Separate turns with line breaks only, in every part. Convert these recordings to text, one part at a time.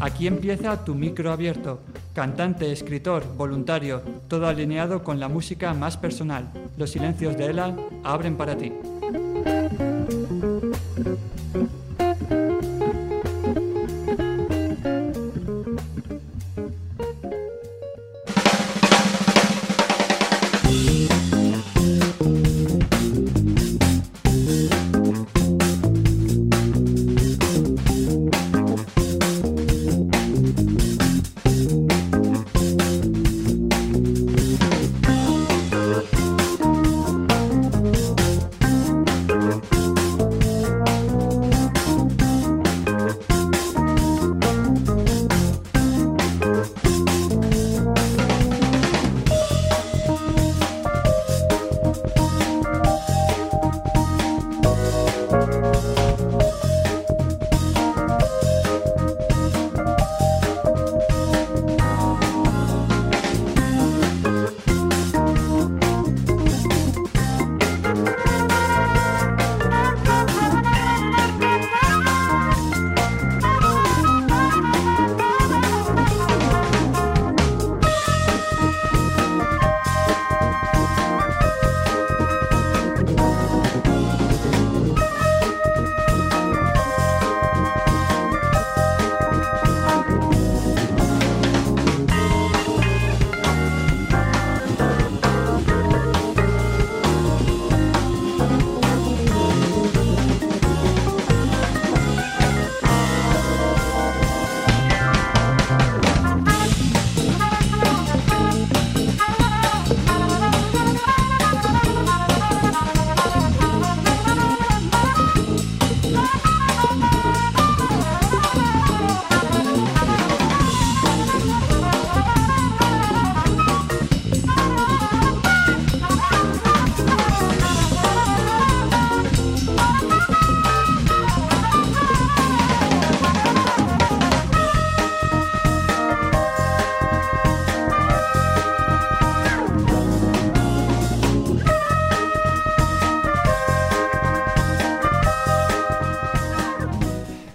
Aquí empieza tu micro abierto. Cantante, escritor, voluntario, todo alineado con la música más personal. Los silencios de Ela abren para ti.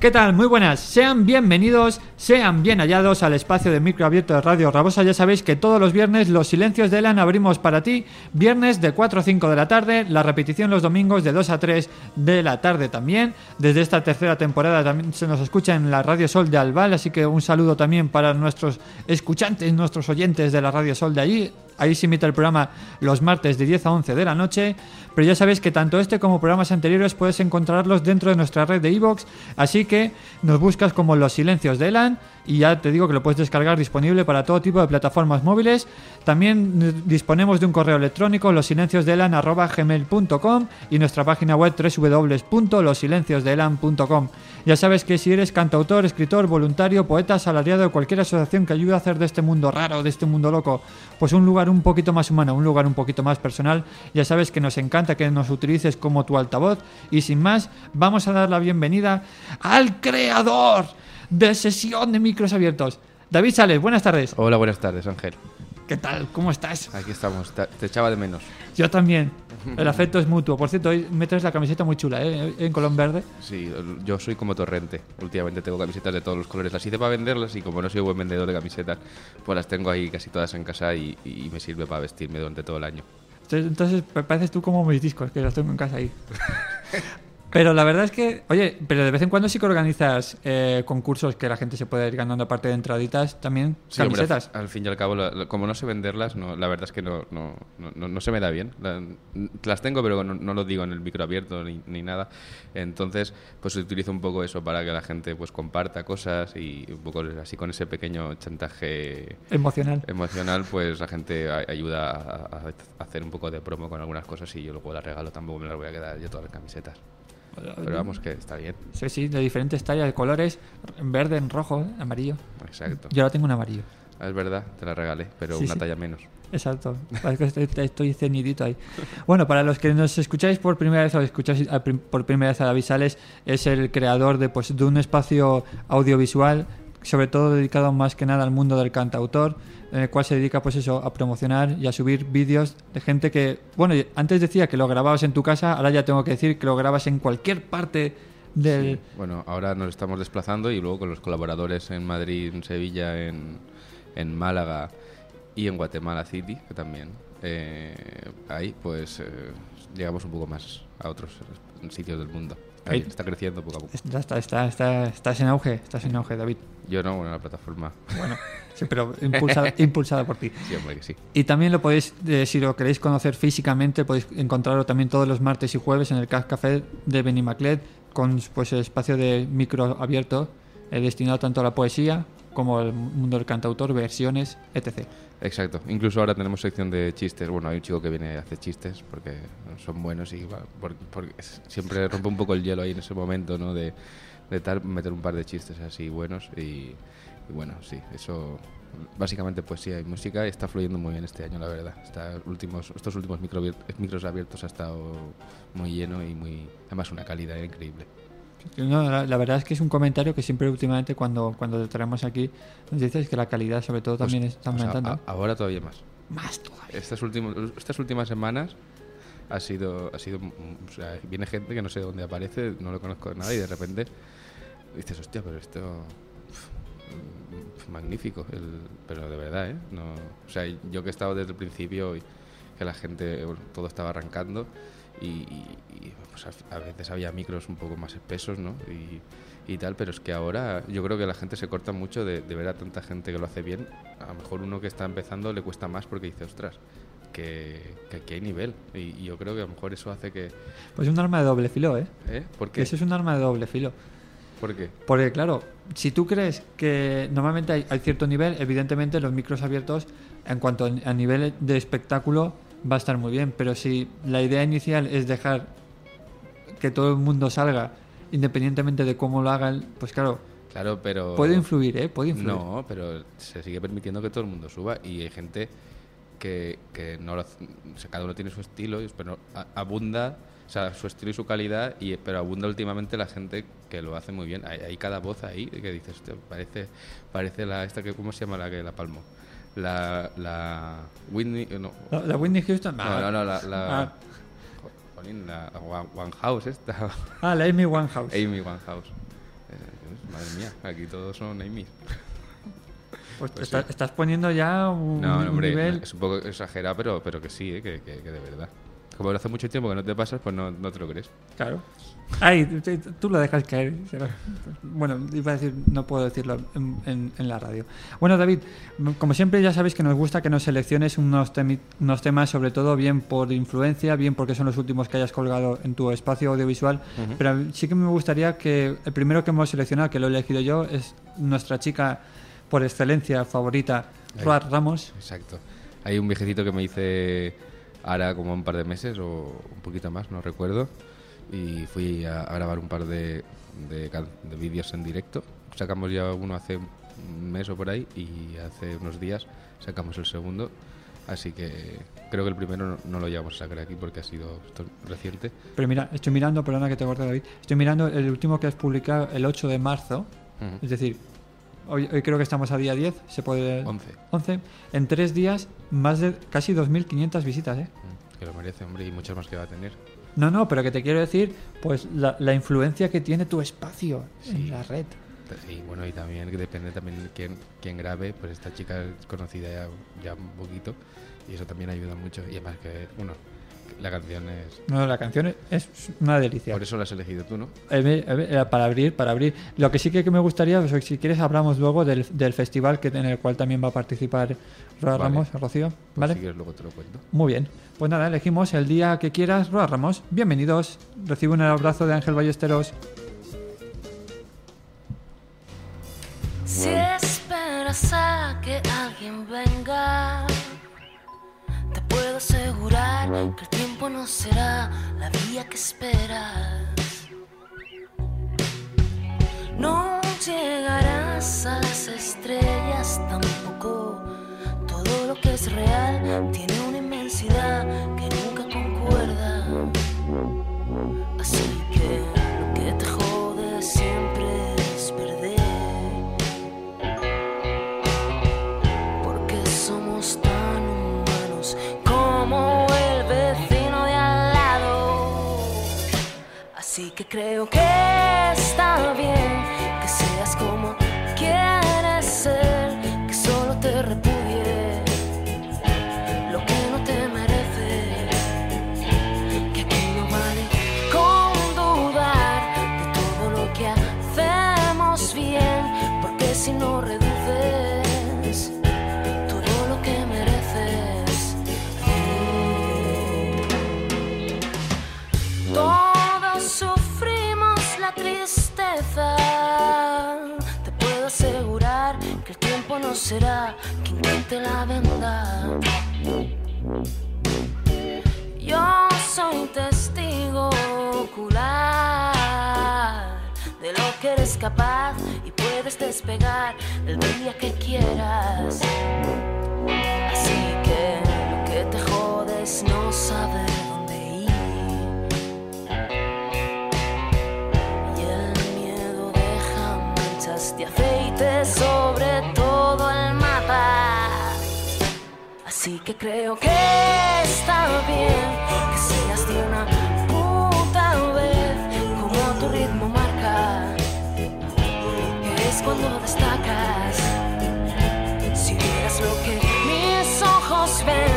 ¿Qué tal? Muy buenas. Sean bienvenidos, sean bien hallados al espacio de micro abierto de Radio Rabosa. Ya sabéis que todos los viernes los silencios de Elan abrimos para ti. Viernes de 4 a 5 de la tarde, la repetición los domingos de 2 a 3 de la tarde también. Desde esta tercera temporada también se nos escucha en la Radio Sol de Albal, así que un saludo también para nuestros escuchantes, nuestros oyentes de la Radio Sol de allí. Ahí se emite el programa los martes de 10 a 11 de la noche. Pero ya sabéis que tanto este como programas anteriores puedes encontrarlos dentro de nuestra red de iVoox. así que nos buscas como Los Silencios de Elan y ya te digo que lo puedes descargar disponible para todo tipo de plataformas móviles. También disponemos de un correo electrónico losilenciosdelan.gmail.com y nuestra página web www.losilenciosdelan.com. Ya sabes que si eres cantautor, escritor, voluntario, poeta, asalariado de cualquier asociación que ayude a hacer de este mundo raro, de este mundo loco, pues un lugar un poquito más humano, un lugar un poquito más personal, ya sabes que nos encanta que nos utilices como tu altavoz. Y sin más, vamos a dar la bienvenida al creador de sesión de micros abiertos. David Sales, buenas tardes.
Hola, buenas tardes, Ángel.
¿Qué tal? ¿Cómo estás?
Aquí estamos, te, echaba de menos.
Yo también. El afecto es mutuo. Por cierto, hoy me traes la camiseta muy chula, ¿eh? En color verde.
Sí, yo soy como torrente. Últimamente tengo camisetas de todos los colores. Las hice para venderlas y como no soy buen vendedor de camisetas, pues las tengo ahí casi todas en casa y me sirve para vestirme durante todo el año.
Entonces, pareces tú como mis discos, que los tengo en casa ahí. Pero la verdad es que, oye, pero de vez en cuando sí que organizas eh, concursos que la gente se puede ir ganando aparte de entraditas, también camisetas.
al fin y al cabo, como no sé venderlas, no, la verdad es que no, no, no, no se me da bien. las tengo, pero no, lo digo en el micro abierto ni, ni, nada. Entonces, pues utilizo un poco eso para que la gente pues comparta cosas y un poco así con ese pequeño chantaje
emocional.
Emocional, pues la gente ayuda a, hacer un poco de promo con algunas cosas y yo luego las regalo, tampoco me las voy a quedar yo todas las camisetas. Pero vamos, que está bien.
Sí, sí, de diferentes tallas, de colores, verde, en rojo, amarillo.
Exacto.
Yo ahora tengo un amarillo.
Ah, es verdad, te la regalé, pero una talla menos.
Exacto, estoy, estoy cenidito ahí. Bueno, para los que nos escucháis por primera vez o escucháis por primera vez a David Sales, es el creador de, pues, de un espacio audiovisual, sobre todo dedicado más que nada al mundo del cantautor en el cual se dedica pues eso a promocionar y a subir vídeos de gente que, bueno, antes decía que lo grababas en tu casa, ahora ya tengo que decir que lo grabas en cualquier parte del...
Bueno, ahora nos estamos desplazando y luego con los colaboradores en Madrid, en Sevilla, en, en Málaga y en Guatemala City, que también eh, ahí pues eh, llegamos un poco más a otros sitios del mundo. Ahí, está creciendo poco a poco.
Está, está, está, está- estás en auge, estás en auge, David.
Yo no, bueno, la plataforma.
Bueno, sí, pero impulsada, impulsada por ti.
Sí, hombre, que sí.
Y también lo podéis, eh, si lo queréis conocer físicamente, podéis encontrarlo también todos los martes y jueves en el Cas Café de Benimaclet, con pues el espacio de micro abierto eh, destinado tanto a la poesía como al mundo del cantautor, versiones, etc.
Exacto. Incluso ahora tenemos sección de chistes. Bueno, hay un chico que viene a hacer chistes porque son buenos y va, por- porque es- siempre rompe un poco el hielo ahí en ese momento, ¿no? De, tal, meter un par de chistes así buenos y, y bueno, sí, eso básicamente poesía y música está fluyendo muy bien este año, la verdad. Está últimos, estos últimos micro, micros abiertos ha estado muy lleno y muy, además una calidad increíble.
No, la, la verdad es que es un comentario que siempre últimamente cuando, cuando te traemos aquí nos dices que la calidad sobre todo también está
Pues,
aumentando.
a- a- ahora todavía más.
Más todavía.
Estas últimas, estas últimas semanas ha sido, ha sido, o sea, viene gente que no sé de dónde aparece, no lo conozco de nada y de repente dices, hostia, pero esto, pf, magnífico, el- pero de verdad, ¿eh? No, o sea, yo que he estado desde el principio y que la gente, bueno, todo estaba arrancando y, y- y, pues, a, a veces había micros un poco más espesos, ¿no? Y, y tal, pero es que ahora yo creo que la gente se corta mucho de, de ver a tanta gente que lo hace bien. A lo mejor uno que está empezando le cuesta más porque dice, ostras, que, que aquí hay nivel. Y, y yo creo que a lo mejor eso hace que...
Pues es un arma de doble filo, ¿eh?
¿Eh? ¿Por qué?
eso es un arma de doble filo.
¿Por qué?
Porque claro, si tú crees que normalmente hay, hay cierto nivel, evidentemente los micros abiertos en cuanto a nivel de espectáculo va a estar muy bien, pero si la idea inicial es dejar que todo el mundo salga independientemente de cómo lo hagan, pues claro,
Claro, pero...
puede influir, ¿eh? Puede influir.
No, pero se sigue permitiendo que todo el mundo suba y hay gente que, que no lo hace- o sea, cada uno tiene su estilo, y- pero abunda, o sea, su estilo y su calidad, y, pero abunda últimamente la gente que lo hace muy bien. Hay, hay cada voz ahí que dices, "Hostia, parece, parece la esta que, ¿cómo se llama la que la palmo? La, la Whitney, no,
La, la Whitney Houston.
no, no, no, la, la,
Ah.
Jolín, la One- One House esta,
Ah, la Amy Winehouse.
Amy One House. Eh, madre mía, aquí todos son Amy.
Pues,
pues
está-
sí.
estás poniendo ya un,
No, no, hombre,
nivel.
es un poco exagerado, pero, pero que sí, eh, que, que- que de verdad. Como hace mucho tiempo que no te pasas, pues no, no te lo crees.
Claro. Ay, tú- lo dejas caer. Bueno, iba a decir, no puedo decirlo en, en- en la radio. Bueno, David, como siempre ya sabéis que nos gusta que nos selecciones unos, temi- unos temas, sobre todo bien por influencia, bien porque son los últimos que hayas colgado en tu espacio audiovisual. Pero sí que me gustaría que el primero que hemos seleccionado, que lo he elegido yo, es nuestra chica por excelencia favorita. Roar Ramos.
Exacto. Hay un viejecito que me hice ahora como un par de meses o un poquito más, no recuerdo. Y fui a, a grabar un par de, de, de vídeos en directo. Sacamos ya uno hace un mes o por ahí y hace unos días sacamos el segundo. Así que creo que el primero no, no lo llevamos a sacar aquí porque ha sido reciente.
Pero mira, estoy mirando, perdona que te corte, David. Estoy mirando el último que has publicado el 8 de marzo.
Ujú.
Es decir, hoy, hoy creo que estamos a día 10, se puede...
11.
11. En tres días, más de casi 2.500 visitas, ¿eh?
Mm, Que lo merece, hombre, y muchas más que va a tener.
No, no, pero que te quiero decir, pues la, la influencia que tiene tu espacio
Sí.
en la red.
Y bueno, y también que depende también de quién, quién grabe, pues esta chica es conocida ya, ya un poquito y eso también ayuda mucho. Y además que, bueno, la canción es...
No, la canción es- una delicia.
Por eso la has elegido tú, ¿no?
Eh, eh, eh, para abrir, para abrir. Lo que sí que que me gustaría, pues, si quieres hablamos luego del, del festival que en el cual también va a participar Roa
Vale.
Ramos, Rocío.
Pues
¿Vale?
si quieres luego te lo cuento.
Muy bien. Pues nada, elegimos el día que quieras, Roa Ramos. Bienvenidos. Recibe un abrazo de Ángel Ballesteros.
Si esperas a que alguien venga, puedo asegurar que el tiempo no será la vía que esperas. No llegarás a las estrellas tampoco. Todo lo que es real tiene una inmensidad como el vecino de al lado. Así que creo que está bien que seas como quieres ser, que solo te repito. Tiempo no será quien quite la venda. Yo soy testigo ocular de lo que eres capaz y puedes despegar el día que quieras. Así que lo que te jode es no saber dónde ir. Y el miedo deja manchas de aceite sobre todo Así que creo que está bien que seas de una puta vez como tu ritmo marca. Es cuando destacas. Si vieras lo que mis ojos ven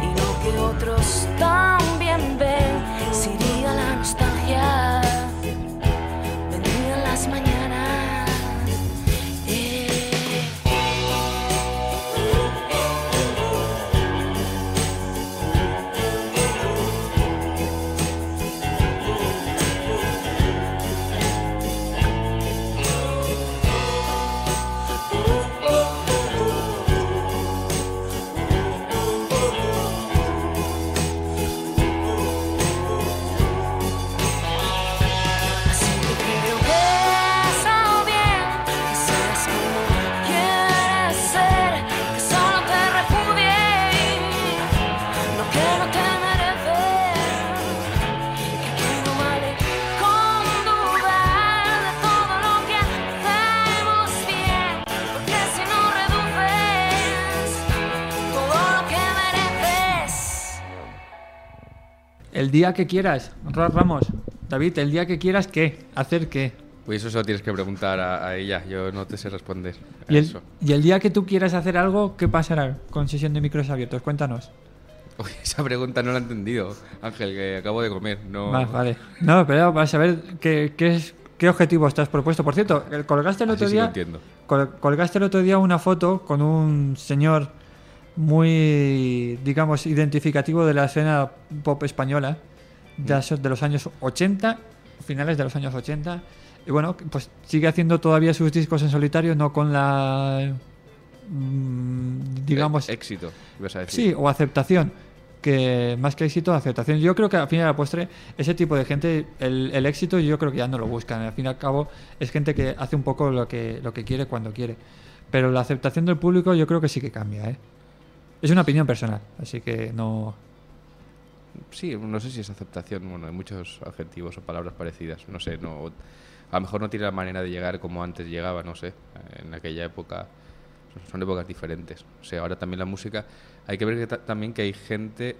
y lo que otros
día que quieras, Ra- Ramos, David, el día que quieras, ¿qué? ¿Hacer qué?
Pues eso se lo tienes que preguntar a, a ella. Yo no te sé responder.
Y el,
eso.
y el día que tú quieras hacer algo, ¿qué pasará con sesión de micros abiertos? Cuéntanos.
Uy, esa pregunta no la he entendido, Ángel, que acabo de comer. No...
Va, vale. No, pero vas a ver qué, qué, es, qué objetivo estás propuesto. Por cierto, colgaste el
Así
otro
sí lo
día.
entiendo.
col- colgaste el otro día una foto con un señor muy, digamos, identificativo de la escena pop española de, de los años 80, finales de los años 80. Y bueno, pues sigue haciendo todavía sus discos en solitario, no con la. mm, digamos.
Eh, éxito, ibas a decir.
Sí, o aceptación. Que más que éxito, aceptación. Yo creo que al fin y al postre, ese tipo de gente, el, el éxito yo creo que ya no lo buscan. Al fin y al cabo, es gente que hace un poco lo que, lo que quiere cuando quiere. Pero la aceptación del público yo creo que sí que cambia, ¿eh? Es una opinión personal, así que no...
Sí, no sé si es aceptación. Bueno, hay muchos adjetivos o palabras parecidas. No sé, no. A lo mejor no tiene la manera de llegar como antes llegaba, no sé. En aquella época son- épocas diferentes. O sea, ahora también la música. Hay que ver que ta- también que hay gente,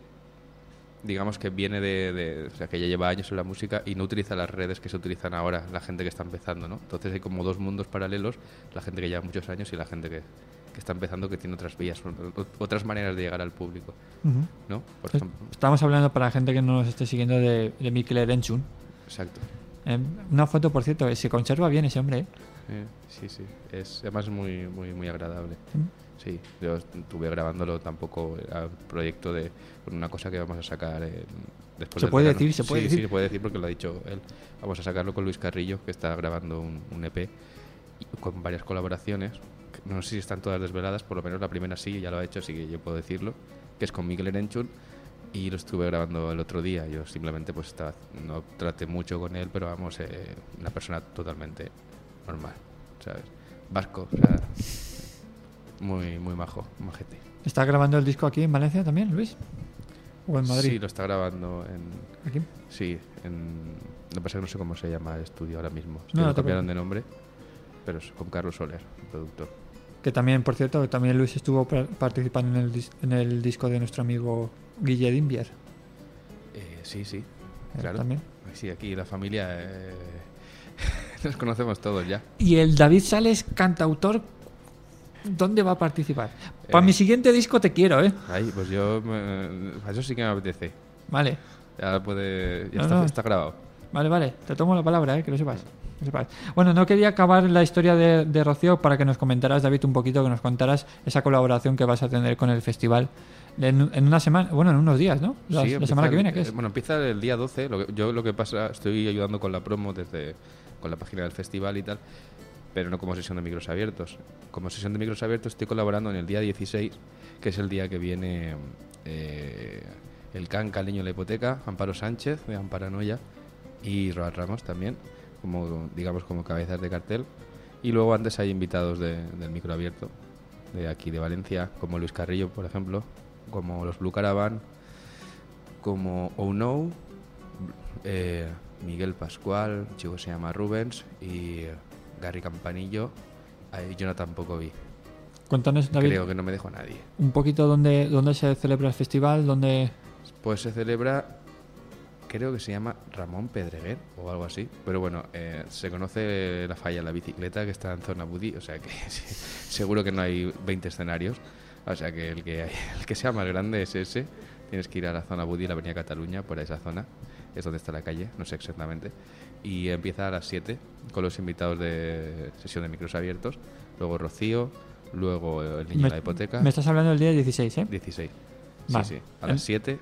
digamos, que viene de- O sea, que ya lleva años en la música y no utiliza las redes que se utilizan ahora, la gente que está empezando, ¿no? Entonces hay como dos mundos paralelos: la gente que lleva muchos años y la gente que, que está empezando que tiene otras vías, otras maneras de llegar al público,
Ujú.
¿no? Por ejemplo.
Estamos hablando para la gente que no nos esté siguiendo de, de Mikel Erenchun.
Exacto.
Eh, una foto, por cierto, eh, se conserva bien ese hombre. ¿eh?
Eh, sí, sí. Es además muy, muy, muy agradable. Sí, yo estuve grabándolo tampoco un proyecto de una cosa que vamos a sacar en- después
¿Se
del
puede
verano.
decir? ¿Se puede
sí,
decir?
Sí, se puede decir porque lo ha dicho él. Vamos a sacarlo con Luis Carrillo, que está grabando un, un EP con varias colaboraciones. No sé si están todas desveladas, por lo menos la primera sí, ya lo ha hecho, así que yo puedo decirlo, que es con Miguel Erenchun y lo estuve grabando el otro día. Yo simplemente pues estaba, no traté mucho con él, pero vamos, eh, una persona totalmente normal, ¿sabes? Vasco, o sea, muy, muy majo, majete.
¿Está grabando el disco aquí en Valencia también, Luis? ¿O en Madrid?
Sí, lo está grabando en...
¿Aquí?
Sí, en... Lo que pasa es que no sé cómo se llama el estudio ahora mismo.
No,
No, cambiaron de nombre, pero es con Carlos Soler, el productor.
Que también, por cierto, también Luis estuvo par- participando en el, dis- en el disco de nuestro amigo Guille Dimbier.
Eh, sí, sí,
Eh,
claro.
también.
Sí, aquí la familia... eh, Nos conocemos todos ya.
Y el David Sales, cantautor, ¿dónde va a participar? Para
Eh.
mi siguiente disco te quiero, ¿eh?
Ahí, pues yo... me- Eso sí que me apetece.
Vale.
Ya puede... Ya
No,
está,
no.
está grabado.
Vale, vale, te tomo la palabra, ¿eh? que lo sepas. Bueno, no quería acabar la historia de, de Rocío para que nos comentaras, David, un poquito, que nos contaras esa colaboración que vas a tener con el festival en, en una semana, bueno, en unos días, ¿no? La,
Sí,
la semana que viene, ¿qué
eh,
es?
Bueno, empieza el día 12. Lo que- yo lo que pasa, estoy ayudando con la promo desde con la página del festival y tal, pero no como sesión de micros abiertos. Como sesión de micros abiertos estoy colaborando en el día 16, que es el día que viene eh, el Canca, el niño de la hipoteca, Amparo Sánchez de Amparanoia y Roald Ramos también, como digamos como cabezas de cartel. Y luego antes hay invitados de- del micro abierto, de aquí de Valencia, como Luis Carrillo, por ejemplo, como los Blue Caravan, como Oh No, eh, Miguel Pascual, un chico que se llama Rubens y eh, Gary Campanillo. No tampoco vi.
Cuéntanos, David,
Creo que no me dejó nadie.
un poquito dónde, dónde se celebra el festival, dónde...
Pues se celebra, creo que se llama Ramón Pedreguer o algo así. Pero bueno, eh, se conoce la falla de la bicicleta que está en zona Budí, o sea que seguro que no hay 20 escenarios. O sea que el que, hay- el que sea más grande es ese. Tienes que ir a la zona Budí, la avenida Cataluña, por esa zona. Es donde está la calle, no sé exactamente. Y empieza a las 7 con los invitados de sesión de micros abiertos. Luego Rocío, luego el niño
me,
de la hipoteca.
me estás hablando del día 16, ¿eh?
16.
Vale.
Sí, sí. A
En-
las 7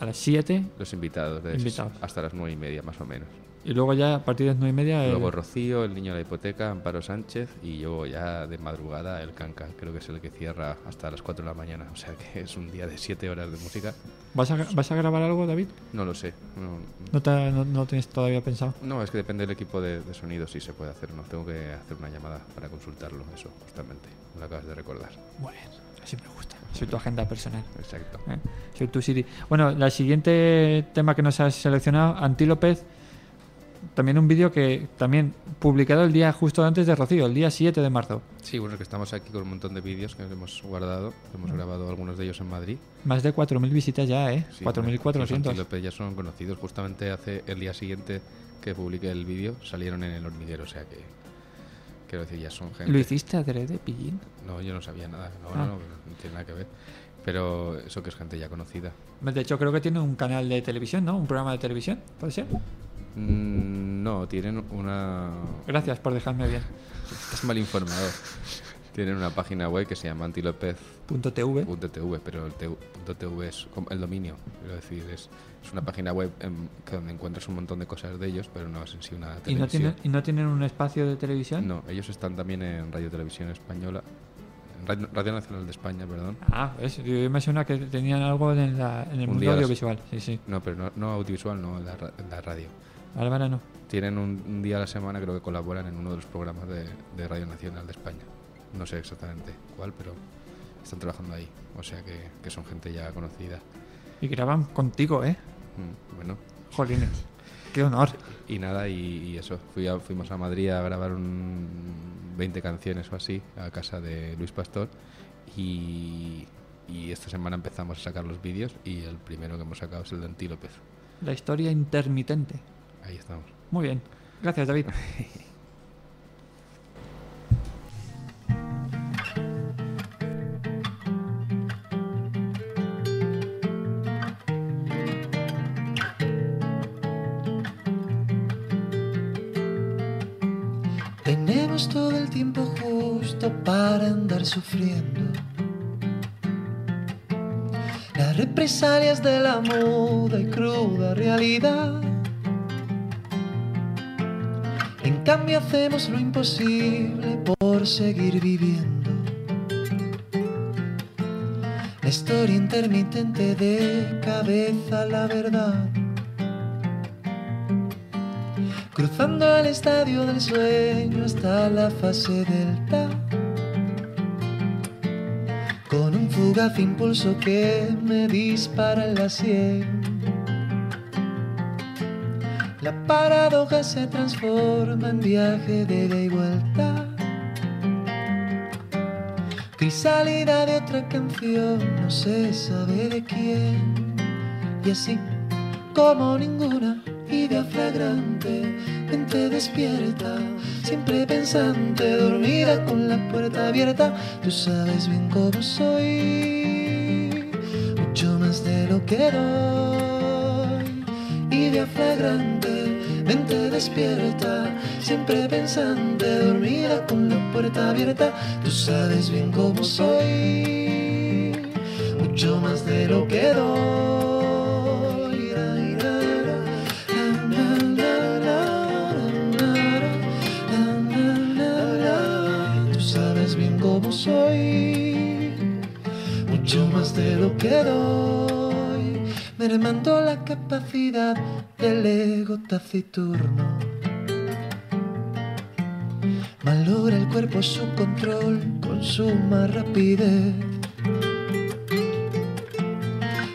A las 7
los invitados, de
Invitados.
hasta las nueve y media más o menos.
y luego ya a partir de las 9 y media... el-
Luego Rocío, el niño de la hipoteca, Amparo Sánchez y yo ya de madrugada el Canca, creo que es el que cierra hasta las 4 de la mañana. O sea que es un día de 7 horas de música.
¿Vas, a, ¿Vas a grabar algo, David?
No lo sé. No,
¿No, te, no, no tienes todavía pensado?
no, es que depende del equipo de, de sonido si se puede hacer o no. Tengo que hacer una llamada para consultarlo, eso, justamente. Me lo acabas de recordar.
Bueno, así me gusta. Soy tu agenda personal.
Exacto.
¿eh? Soy tu Siri. Bueno, el siguiente tema que nos has seleccionado, Antílopez, también un vídeo que también publicado el día justo antes de Rocío, el día 7 de marzo.
Sí, bueno, que estamos aquí con un montón de vídeos que hemos guardado. Hemos grabado algunos de ellos en Madrid.
Más de 4.000 visitas ya, ¿eh?
Sí,
4.400.
los López ya son conocidos. Justamente hace el día siguiente que publiqué el vídeo salieron en el hormiguero, o sea que quiero decir ya son gente.
¿Lo hiciste adrede, pillín?
No, yo no sabía nada. No,
Ah.
no, no, no tiene nada que ver. Pero eso que es gente ya conocida.
De hecho, creo que tiene un canal de televisión, ¿no? Un programa de televisión, ¿puede ser?
Mm, no, tienen una.
Gracias por dejarme bien.
Estás mal informado. Tienen una página web que se llama antilopez.tv,
Punto .tv.
pero el .tv es como el dominio. Quiero decir, es, es una página web em, que donde encuentras un montón de cosas de ellos, pero no es en sí una
¿Y no,
televisión.
tienen, ¿Y no tienen un espacio de televisión?
No, ellos están también en Radio Televisión Española, en Radio, Nacional de España, perdón.
Ah, ¿ves? Yo me suena que tenían algo en, la- en el
Un
mundo audiovisual. Sí, sí.
No, pero no, no audiovisual, no, en la, ra- en la radio.
Vale, no.
Tienen un, un día a la semana, creo que colaboran en uno de los programas de, de Radio Nacional de España. No sé exactamente cuál, pero están trabajando ahí. O sea que, que son gente ya conocida.
Y graban contigo, ¿eh?
Mm, bueno,
Jolines. Qué honor.
y nada, y, y eso. Fui a- fuimos a Madrid a grabar un 20 canciones o así a casa de Luis Pastor. Y, y esta semana empezamos a sacar los vídeos. Y el primero que hemos sacado es el de Antílopez.
La historia intermitente.
Ahí estamos.
Muy bien. Gracias, David.
Todo el tiempo justo para andar sufriendo. Las represalias de la muda y cruda realidad. En cambio hacemos lo imposible por seguir viviendo. La historia intermitente de cabeza la verdad. Cruzando el estadio del sueño hasta la fase delta. Con un fugaz impulso que me dispara en la sien. La paradoja se transforma en viaje de ida y vuelta. Crisálida de otra canción, no se sabe de quién. Y así como ninguna idea flagrante, mente despierta, siempre pensante, dormida con la puerta abierta. Tú sabes bien cómo soy, mucho más de lo que doy. Idea flagrante, mente despierta, siempre pensante, dormida con la puerta abierta. Tú sabes bien cómo soy, mucho más de lo que doy. Más de lo que doy. Mermando la capacidad del ego taciturno. Malogra el cuerpo su control con suma rapidez.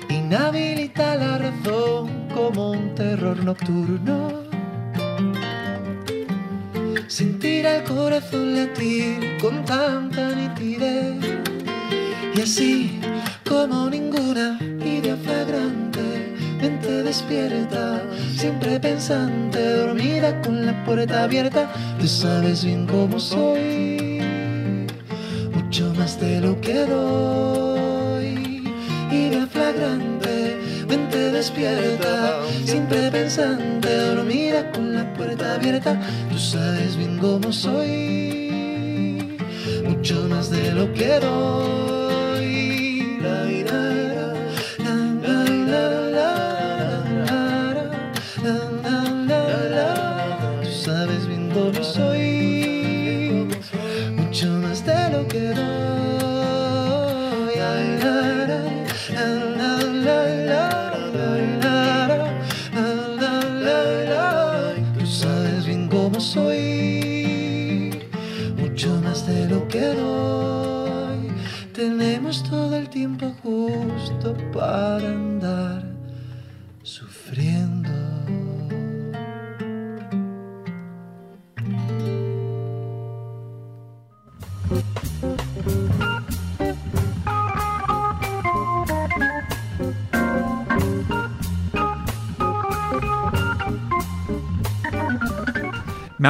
Inhabilita la razón como un terror nocturno. Sentir el corazón latir con tanta nitidez. Y así como ninguna idea flagrante, mente despierta, siempre pensante, dormida con la puerta abierta. Tú sabes bien cómo soy, mucho más de lo que doy. Idea flagrante, mente despierta, siempre pensante, dormida con la puerta abierta. Tú sabes bien cómo soy, mucho más de lo que doy. sabes viendo mis
ojos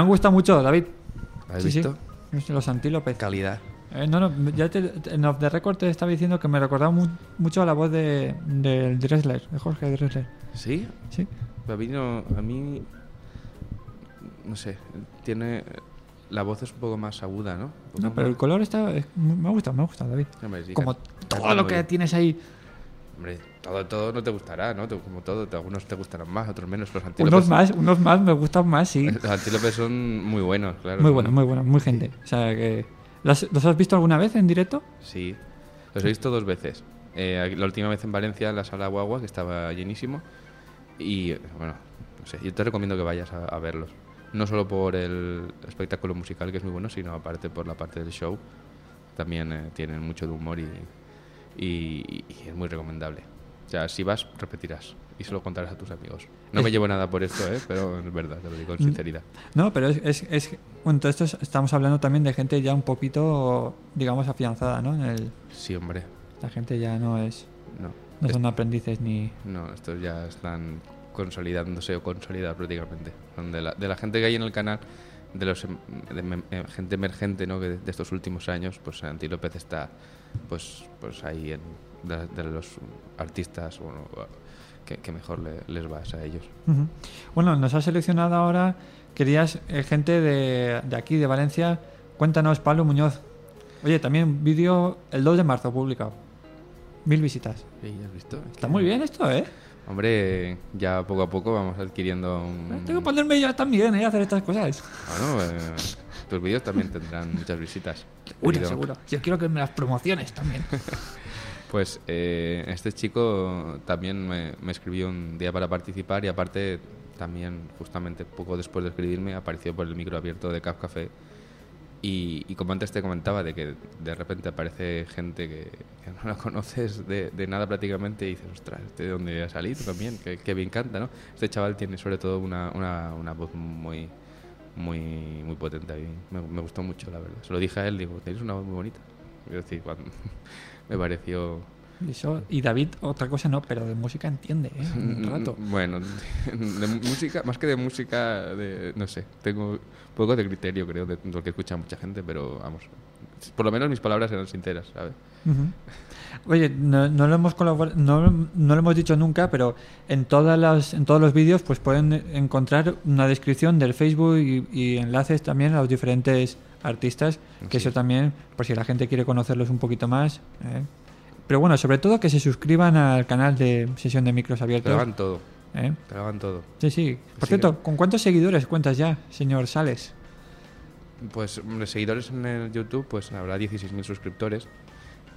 han gustado mucho, David.
¿Has
Sí, sí.
visto?
Los antílopes.
Calidad.
Eh, no, no, ya te, en Off the Record te estaba diciendo que me recordaba mu- mucho a la voz de, del Dressler, de Jorge Dressler.
¿Sí?
Sí.
A mí no... A mí... No sé. Tiene... La voz es un poco más aguda, ¿no?
No, pero el color está. es- me ha gustado, me ha gustado, David. Como todo lo que
bien.
tienes ahí.
Hombre, todo, todo no te gustará, ¿no? Como todo, algunos te gustarán más, otros menos. Los
Unos
antílopes,
más, unos más me gustan más, sí.
Los antílopes son muy buenos, claro.
Muy
son-
bueno, muy bueno, muy gente. O sea que. ¿Los, has visto alguna vez en directo?
Sí, los he visto dos veces. Eh, la última vez en Valencia, en la sala Guagua, que estaba llenísimo. Y bueno, no sé, yo te recomiendo que vayas a, a verlos. No solo por el espectáculo musical, que es muy bueno, sino aparte por la parte del show. También eh, tienen mucho de humor y, y- y es muy recomendable. O sea, si vas, repetirás y se lo contarás a tus amigos. No me llevo nada por esto, ¿eh? pero es verdad, te lo digo con sinceridad.
No, pero es. es, es- bueno, todo esto es- estamos hablando también de gente ya un poquito, digamos, afianzada, ¿no? En el-
Sí, hombre.
la gente ya no es.
No.
No son aprendices ni.
No, estos ya están consolidándose o consolidados prácticamente. Son de la, de la gente que hay en el canal, de los em- de em- gente emergente, ¿no? Que de, de estos últimos años, pues Anti López está, pues, pues ahí en de, de los artistas, bueno, que, que mejor le- les va es a ellos.
Bueno, nos has seleccionado ahora. Querías eh, gente de, de aquí, de Valencia. Cuéntanos, Pablo Muñoz. Oye, también vídeo el 2 de marzo publicado. Mil visitas.
Sí, ¿ya has visto? Es
Está muy bien esto, ¿eh?
Hombre, ya poco a poco vamos adquiriendo un...
Tengo que ponerme yo también ¿eh? a hacer estas cosas.
Bueno, eh, tus vídeos también tendrán muchas visitas.
Seguro,
querido.
seguro. Yo quiero que me las promociones también.
Pues eh, este chico también me, me escribió un día para participar y aparte también justamente poco después de escribirme apareció por el micro abierto de Cap Café y, y como antes te comentaba de que de repente aparece gente que, no la conoces de, de nada prácticamente y dices, ostras, ¿este de dónde ha salido también? Que, que bien canta, ¿no? Este chaval tiene sobre todo una, una, una voz muy muy muy potente a mí. Me, gustó mucho, la verdad. Se lo dije a él, digo, tienes una voz muy bonita. Es decir, me pareció
eso, y David, otra cosa no, pero de música entiende, ¿eh? Un rato.
Bueno, de música, más que de música, de, no sé, tengo un poco de criterio, creo, de lo que escucha mucha gente, pero vamos, por lo menos mis palabras eran sinceras, ¿sabes?
Oye, no, no lo hemos no, no lo hemos dicho nunca, pero en todas las en todos los vídeos pues pueden encontrar una descripción del Facebook y, y enlaces también a los diferentes artistas, que
Sí.
eso también, por si la gente quiere conocerlos un poquito más. ¿eh? Pero bueno, sobre todo que se suscriban al canal de Sesión de Micros
Te
Abiertos.
graban todo,
¿eh?
te graban todo.
Sí, sí. Por
Sí,
cierto, ¿con cuántos seguidores cuentas ya, señor Sales?
Pues seguidores en el YouTube, pues habrá 16.000 suscriptores.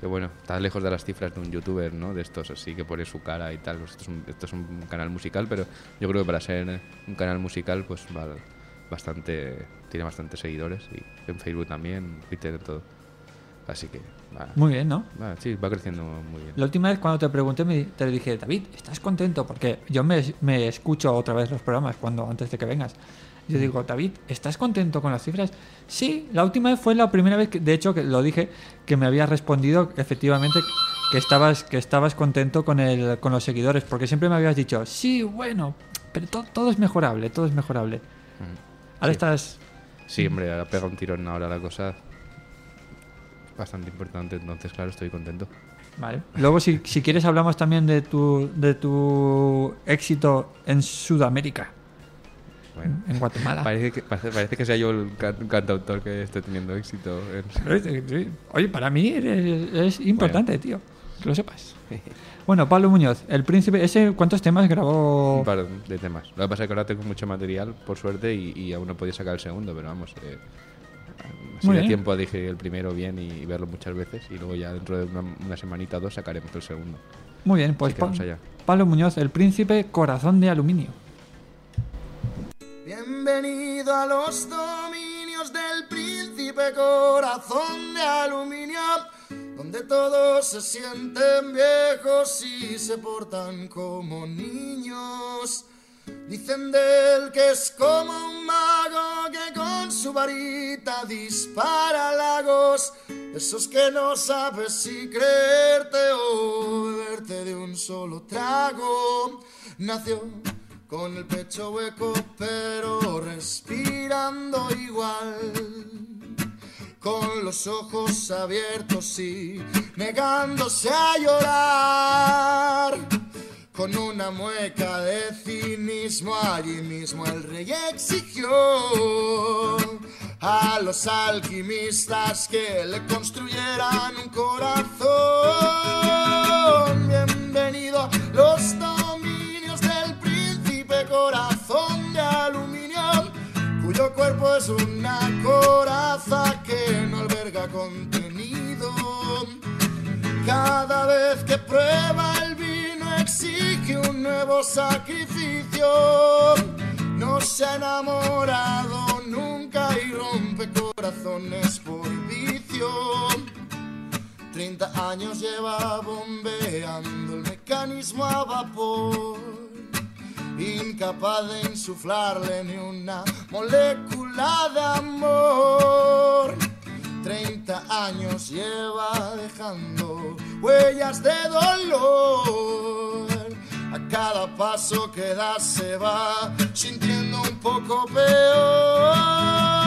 Que bueno, está lejos de las cifras de un youtuber, ¿no? De estos así que pone su cara y tal. Pues esto, es un, esto es un canal musical, pero yo creo que para ser un canal musical, pues va bastante, tiene bastantes seguidores. Y en Facebook también, en Twitter, en todo. Así que, va,
Muy bien, ¿no?
va, sí, va creciendo muy bien.
La última vez cuando te pregunté, me, te dije, David, ¿estás contento? Porque yo me, me escucho otra vez los programas cuando antes de que vengas. Yo digo, David, ¿estás contento con las cifras? Sí, la última vez fue la primera vez, que, de hecho, que lo dije, que me habías respondido efectivamente que estabas, que estabas contento con, el, con los seguidores, porque siempre me habías dicho, sí, bueno, pero to- todo es mejorable, todo es mejorable. Ahora
Sí.
estás...
Sí, hombre, ahora pega un tirón ahora la cosa. Bastante importante, entonces, claro, estoy contento.
Vale. Luego, si, si quieres, hablamos también de tu, de tu éxito en Sudamérica,
Bueno.
en Guatemala.
Parece que, parece, parece que sea yo el can- cantautor que esté teniendo éxito. en-
Oye, para mí es, es importante, tío. Que lo sepas. Bueno, Pablo Muñoz, el príncipe, ese ¿cuántos temas grabó?
Un par de temas. Lo que pasa es que ahora tengo mucho material, por suerte, y, y aún no podía sacar el segundo, pero vamos. Eh, así
Muy
de
bien.
tiempo dije el primero bien y, y verlo muchas veces, y luego ya dentro de una, una semanita o dos sacaremos el segundo.
Muy bien, pues Pa-
allá.
Pablo Muñoz, el príncipe corazón de aluminio.
Bienvenido a los dominios del príncipe corazón de aluminio, donde todos se sienten viejos y se portan como niños. Dicen de él que es como un mago que con su varita dispara lagos, esos que no sabes si creerte o beberte de un solo trago. Nació con el pecho hueco pero respirando igual con los ojos abiertos y negándose a llorar. Con una mueca de cinismo allí mismo el rey exigió a los alquimistas que le construyeran un corazón. Bienvenido a los dominios del príncipe corazón de aluminio cuyo cuerpo es una coraza que no alberga contenido. Cada vez que prueba el exige un nuevo sacrificio. No se ha enamorado nunca y rompe corazones por vicio. 30 años lleva bombeando el mecanismo a vapor incapaz de insuflarle ni una molécula de amor. 30 años lleva dejando huellas de dolor. A cada paso que da se va sintiendo un poco peor.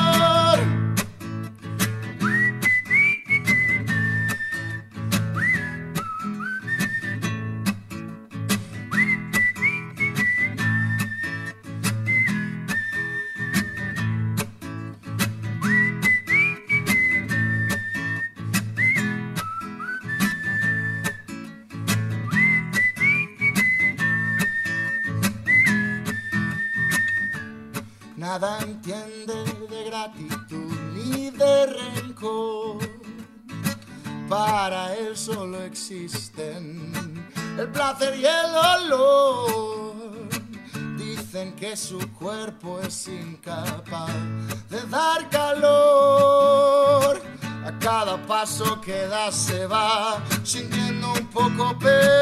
Ni de rencor. Para él solo existen el placer y el dolor. Dicen que su cuerpo es incapaz de dar calor. A cada paso que da se va sintiendo un poco peor.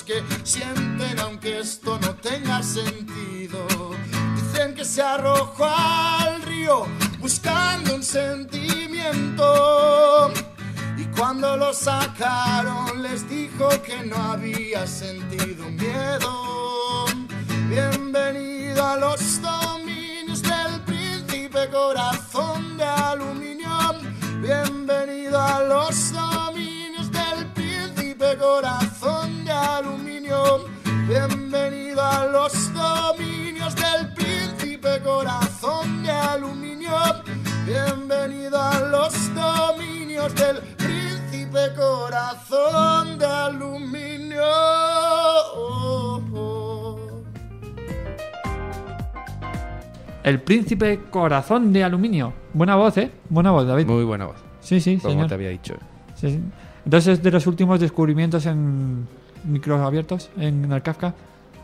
Que sienten aunque esto no tenga sentido. Dicen que se arrojó al río buscando un sentimiento y Cuando lo sacaron les dijo que no había sentido miedo. Bienvenido a los dominios del príncipe corazón Bienvenido a los dominios del príncipe corazón de aluminio. Bienvenido a los dominios del príncipe corazón de aluminio.
El príncipe corazón de aluminio. Buena voz, ¿eh? Buena voz, David.
Muy buena voz,
Sí, sí,
como
señor.
te había dicho.
Sí, sí. Entonces, es de los últimos descubrimientos en micros abiertos en el Kafka.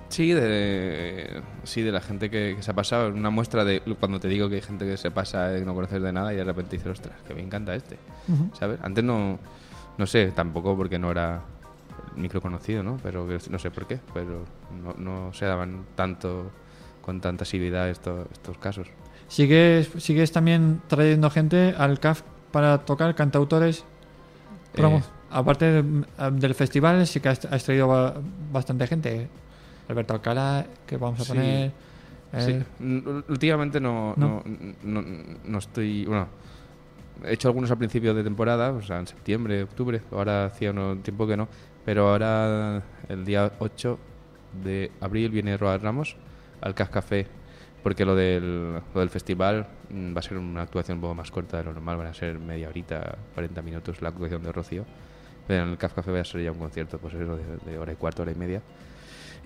Sí, de, sí, de la gente que, que se ha pasado. Una muestra de cuando te digo que hay gente que se pasa y no conoces de nada y de repente dices, ostras, que me encanta este. ¿Sabes? Antes no, no sé, tampoco porque no era micro conocido, ¿no? Pero que- no sé por qué, pero no, no se daban tanto, con tanta asiduidad estos, estos casos.
¿Sigues, sigues también trayendo gente al CAF para tocar cantautores?
Eh.
Aparte de- del festival, sí que has, has traído ba- bastante gente. Alberto Alcalá, que vamos a
Sí.
poner.
Sí.
eh,
Últimamente no,
No.
no. No, no estoy. Bueno, he hecho algunos al principio de temporada, o sea, en septiembre, octubre. Ahora hacía un tiempo que no. Pero ahora, el día 8 de abril, viene Roa Ramos al Cas Café. Porque lo del, lo del festival mm, va a ser una actuación un poco más corta de lo normal. Van a ser media horita, 40 minutos la actuación de Rocío. Pero en el Cas Café va a ser ya un concierto, pues eso, de, de hora y cuarto, hora y media.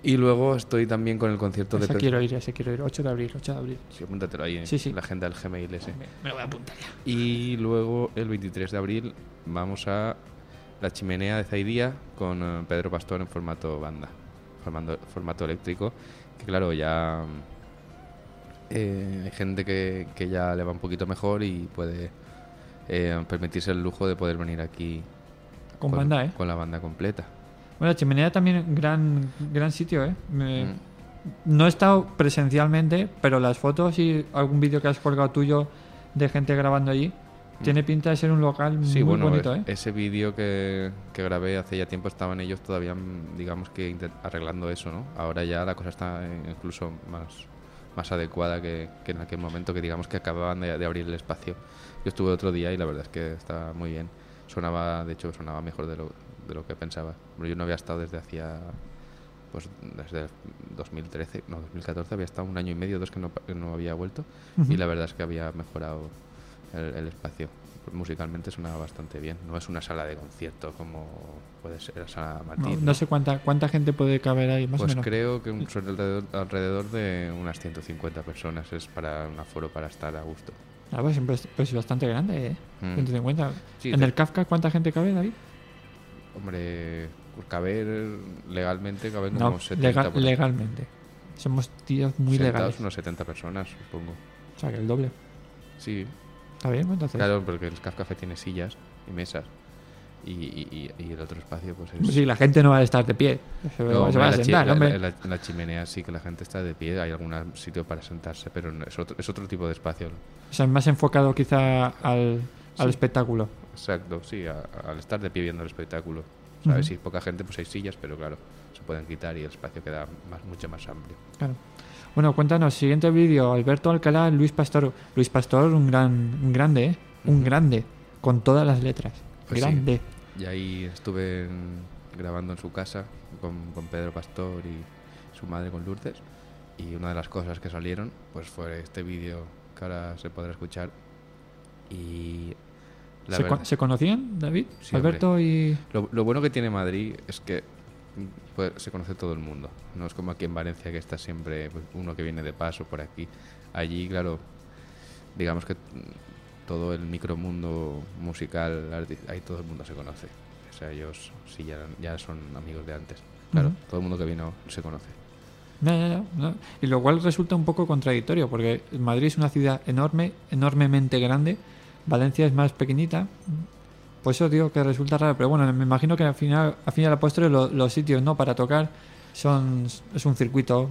Y luego estoy también con el concierto de
ese
Pedro-
quiero ir, ese quiero ir. 8 de abril, 8 de abril.
Sí, apúntatelo ahí, en
Sí, sí.
la agenda del Gmail ese.
Me, me lo voy a apuntar ya.
Y luego el 23 de abril vamos a la chimenea de Zaidía con eh, Pedro Pastor en formato banda, formando, formato eléctrico. Que claro, ya eh, hay gente que, que ya le va un poquito mejor y puede eh, permitirse el lujo de poder venir aquí
Con banda, ¿eh?
con la banda completa.
Bueno, Chimenea también, gran, gran sitio, ¿eh? Me-
Mm.
No he estado presencialmente, pero las fotos y algún vídeo que has colgado tuyo de gente grabando allí, tiene pinta de ser un local
Mm. Sí,
muy
bueno,
bonito, ¿eh?
ese vídeo que, que grabé hace ya tiempo estaban ellos todavía, mm, digamos que arreglando eso, ¿no? Ahora ya la cosa está eh, incluso más, más adecuada que, que en aquel momento que digamos que acababan de, de abrir el espacio. Yo estuve otro día y la verdad es que estaba muy bien. Sonaba, de hecho, sonaba mejor de lo, de lo que pensaba. Yo no había estado desde hacía, pues desde 2013, no, 2014, había estado un año y medio, dos que no, que no había vuelto y la verdad es que había mejorado el, el espacio. Musicalmente sonaba bastante bien. No es una sala de concierto como puede ser la sala
No,
Martín.
no sé cuánta cuánta gente puede caber ahí, más
Pues
o menos.
creo que un- alrededor, alrededor de unas 150 personas es para un aforo para estar a gusto.
Ah, pues, pues- es bastante grande, ¿eh?
Mm.
150.
Sí,
¿En
te-
el Kafka cuánta gente cabe, David?
Hombre, caber legalmente caben
No,
como 70
legal- legalmente. Somos tíos muy
sentados
legales.
unos 70 personas, supongo.
O sea, que el doble.
Sí,
Está bien, pues, entonces.
claro, porque el Caf Café tiene sillas y mesas. Y, y- y- y el otro espacio, pues es.
Pues sí, la gente no va a estar de pie. Se,
No,
se va a sentar, hombre.
la- la- en la chimenea sí que la gente está de pie, hay algún sitio para sentarse, pero es otro, es otro tipo de espacio.
O sea, más enfocado quizá al, al
Sí.
espectáculo.
Exacto, sí, a- al estar de pie viendo el espectáculo. ¿Sabes?
Ujú.
Si hay poca gente, pues hay sillas, pero claro, se pueden quitar y el espacio queda más, mucho más amplio.
Claro. Bueno, cuéntanos, siguiente vídeo, Alberto Alcalá, Luis Pastor. Luis Pastor, un gran, un grande, ¿eh? Un
Ujú.
grande, con todas las letras.
Pues sí.
grande.
Y ahí estuve grabando en su casa con, con Pedro Pastor y su madre con Lourdes. Y una de las cosas que salieron pues fue este vídeo que ahora se podrá escuchar. Y la
¿Se,
verdad-
con- ¿Se conocían, David?
Sí,
Alberto y...
Lo, lo bueno que tiene Madrid es que mm, pues, se conoce todo el mundo. No es como aquí en Valencia que está siempre pues, uno que viene de paso por aquí. Allí, claro, digamos que mm, todo el micromundo musical, ahí todo el mundo se conoce. O sea, ellos sí ya, ya son amigos de antes. Claro, todo el mundo que vino se conoce.
Ya, ya, no. Y lo cual resulta un poco contradictorio, porque Madrid es una ciudad enorme, enormemente grande, Valencia es más pequeñita, pues eso digo que resulta raro, pero bueno, me imagino que al final, al fin y al postre lo- los sitios no para tocar son es un circuito,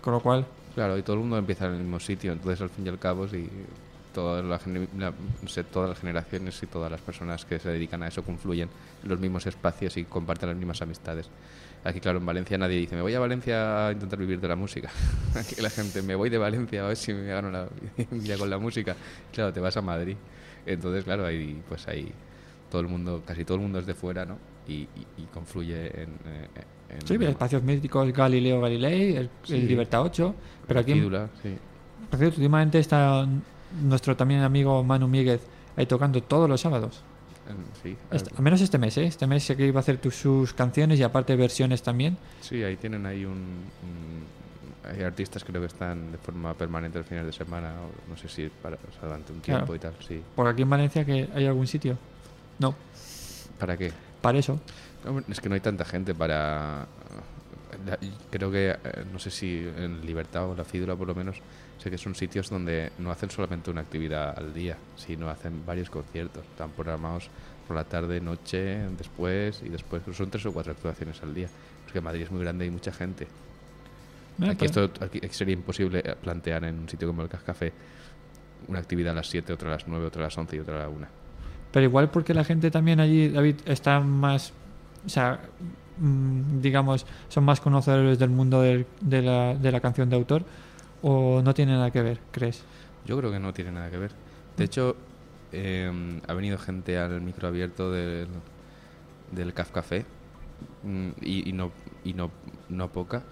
con lo cual,
Claro, y todo el mundo empieza en el mismo sitio, entonces al fin y al cabo, si todas, la la- no sé, todas las generaciones y todas las personas que se dedican a eso confluyen en los mismos espacios y comparten las mismas amistades. Aquí, claro, en Valencia nadie dice, me voy a Valencia a intentar vivir de la música. Aquí la gente, me voy de Valencia a ver si me gano la vida con la música. Claro, te vas a Madrid. Entonces, claro, ahí, pues ahí todo el mundo, casi todo el mundo es de fuera, ¿no? Y, y- y confluye en... eh, en
Sí, espacios míticos Galileo Galilei, el,
Sí.
el Libertad 8, pero aquí,
sí.
por cierto, últimamente está nuestro también amigo Manu Míguez ahí tocando todos los sábados.
En- sí,
Este- al menos este mes, ¿eh? Este mes sé que iba a hacer tus, sus canciones y aparte versiones también.
Sí, ahí tienen ahí un, un- Hay artistas creo que están de forma permanente los fines de semana, o no sé si para, o sea, durante un
Claro.
tiempo y tal, sí.
Por aquí en Valencia que hay algún sitio. No,
¿Para qué?
para eso.
Es que no hay tanta gente para... Creo que, eh, no sé si en Libertad o la Fídula por lo menos, sé que son sitios donde no hacen solamente una actividad al día, sino hacen varios conciertos. Están programados por la tarde, noche, después y después. Son tres o cuatro actuaciones al día. Porque Madrid es muy grande y hay mucha gente. Aquí,
pues-
esto, aquí sería imposible eh, plantear en un sitio como el Cascafé una actividad a las 7, otra a las 9, otra a las 11 y otra a la 1.
Pero igual porque la gente también allí, David, está más, o sea, mm, digamos, son más conocedores del mundo del- de, la, de la canción de autor o no tiene nada que ver, ¿crees?
Yo creo que no tiene nada que ver. De hecho, eh, ha venido gente al micro abierto del, del Caf Café mm, y, y no, y no, no poca,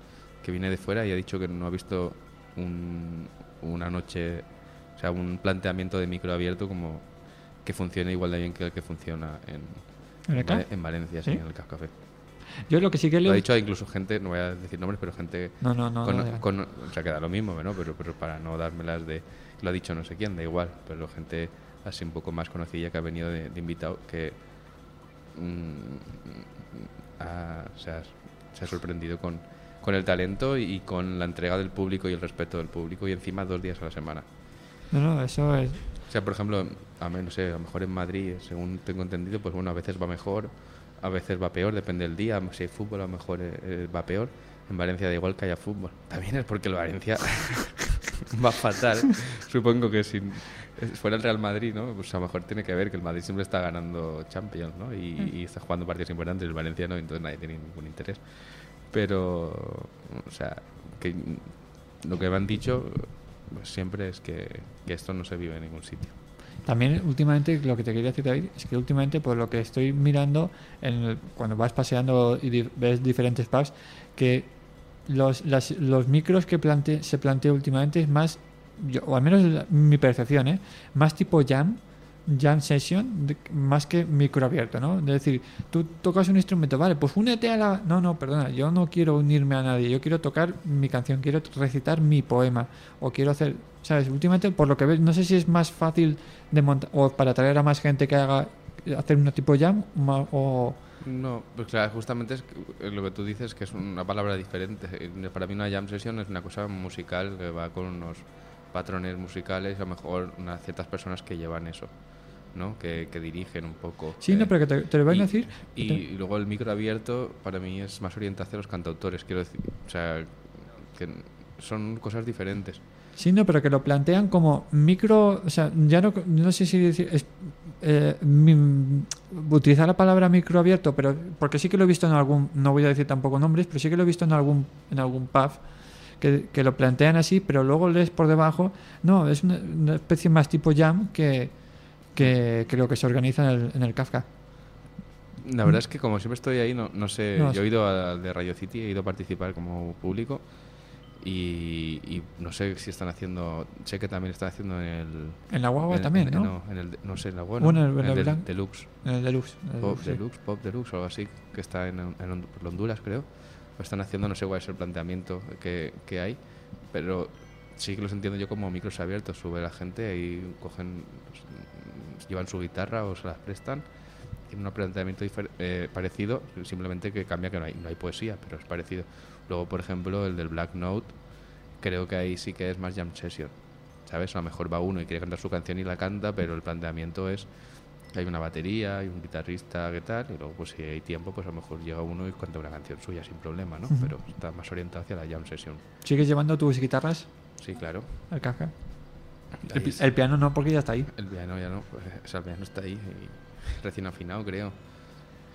que viene de fuera y ha dicho que no ha visto un- una noche, o sea, un planteamiento de micro abierto como que funcione igual de bien que el que funciona en,
¿En
Valencia, sí,
¿Sí?
en el Caf Café.
Yo lo que sí que
Lo ha dicho incluso gente, no voy a decir nombres, pero gente
No, no, no.
con,
no, ya.
con- o sea, queda lo mismo, ¿no? Pero, pero para no dármelas de... Lo ha dicho no sé quién, da igual. Pero gente así un poco más conocida que ha venido de, de invitado que mm, ha- se, ha, se ha sorprendido con, con el talento y con la entrega del público y el respeto del público y encima dos días a la semana.
No, no, eso es...
O sea, por ejemplo, a, mí, no sé, a lo mejor en Madrid, según tengo entendido, pues bueno, a veces va mejor, a veces va peor, depende del día. Si hay fútbol, a lo mejor eh, eh, va peor. En Valencia da igual que haya fútbol. También es porque el Valencia va fatal. Supongo que si fuera el Real Madrid, ¿no? Pues a lo mejor tiene que ver que el Madrid siempre está ganando Champions, ¿no? Y, y está jugando partidos importantes, el Valencia no, entonces nadie tiene ningún interés. Pero, o sea, que lo que me han dicho pues, siempre es que, esto no se vive en ningún sitio.
También últimamente, lo que te quería decir David, es que últimamente por lo que estoy mirando, en cuando vas paseando y ves diferentes pubs, que los, las- los micros que plante, se plantea últimamente es más, yo- o al menos mi percepción, ¿eh? más tipo jam, jam session, más que micro abierto, ¿no? Es decir, tú tocas un instrumento, vale, pues únete a la... No, no, perdona, yo no quiero unirme a nadie, yo quiero tocar mi canción, quiero recitar mi poema, o quiero hacer... ¿Sabes? Últimamente, por lo que ves, no sé si es más fácil de montar, o para atraer a más gente que haga, hacer un tipo jam, o...
No, pues claro, justamente es que- lo que tú dices que es una palabra diferente. Eh, Para mí una jam session es una cosa musical que va con unos patrones musicales, a lo mejor unas ciertas personas que llevan eso, ¿no? Que, que dirigen un poco.
Sí,
eh,
no, pero que te, te lo a decir...
Y, y luego el micro abierto para mí es más orientado hacia los cantautores, quiero decir. O sea, que son cosas diferentes.
Sí, no, pero que lo plantean como micro, o sea, ya no, no sé si decir, es, eh, mi- utilizar la palabra micro abierto, pero porque sí que lo he visto en algún, no voy a decir tampoco nombres, pero sí que lo he visto en algún, en algún pub que, que lo plantean así, pero luego lees por debajo, no, es una, una especie más tipo jam que, que, lo que se organiza en el, en el Kafka.
La verdad es que como siempre estoy ahí, no, no sé,
No,
yo he ido al de Radio City, he ido a participar como público y, y no sé si están haciendo, sé que también están haciendo en el...
En la guagua
en-
también,
en-
¿no?
en el, no sé, en la guagua,
Bueno,
no,
en el
el del-
Blanc.
Deluxe,
En el deluxe. el
Pop
deluxe, sí.
Deluxe, Pop Deluxe o algo así, que está en, por Honduras, creo. Están haciendo, no sé cuál es el planteamiento que, que hay, pero sí que los entiendo yo como micros abiertos. Sube la gente y cogen, pues, llevan su guitarra o se las prestan. Tiene un planteamiento eh, parecido, simplemente que cambia que no hay, no hay poesía, pero es parecido. Luego, por ejemplo, el del Black Note, creo que ahí sí que es más jam session. ¿Sabes? A lo mejor va uno y quiere cantar su canción y la canta, pero el planteamiento es que hay una batería, hay un guitarrista, ¿qué tal? Y luego, pues si hay tiempo, pues a lo mejor llega uno y canta una canción suya sin problema, ¿no? Pero está más orientado hacia la jam session.
¿Sigues llevando tus guitarras
Sí, claro.
al Kafka? El, pi- el piano no, porque ya está ahí.
El piano ya no, pues, o sea, el piano está ahí, y recién afinado, creo.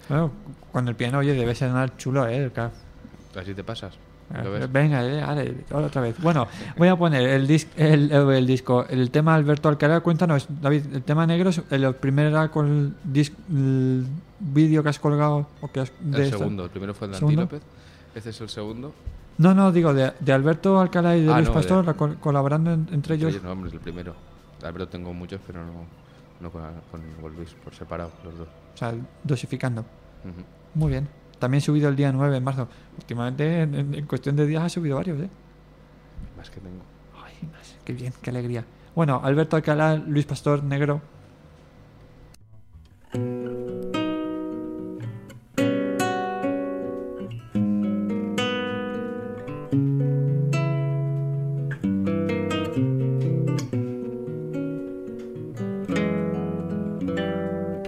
Bueno, cuando el piano, oye, debe sonar chulo, ¿eh? Claro.
Así te pasas.
Ah,
¿Lo ves?
Venga, eh, ale, otra vez. Bueno, voy a poner el, dis- el, el- el disco, el tema Alberto Alcalá. Cuéntanos, David, el tema negro, es- el primero era con el, el vídeo que has colgado. O que has, de
El
esta-
segundo, el primero fue el de. López. Este es el segundo.
No, no, digo, de, de Alberto Alcalá y de
Ah,
Luis
no,
Pastor,
de-
la col- colaborando en- entre
Entre
ellos.
ellos no, hombre, el primero. Alberto tengo muchos, pero no, no con, Luis, por separado, los dos.
O sea, dosificando. Muy bien. También he subido el día 9 de marzo. Últimamente, en, en- en cuestión de días, ha subido varios, ¿eh?
Más que tengo.
Ay, más, qué bien, qué alegría. Bueno, Alberto Alcalá, Luis Pastor, Negro.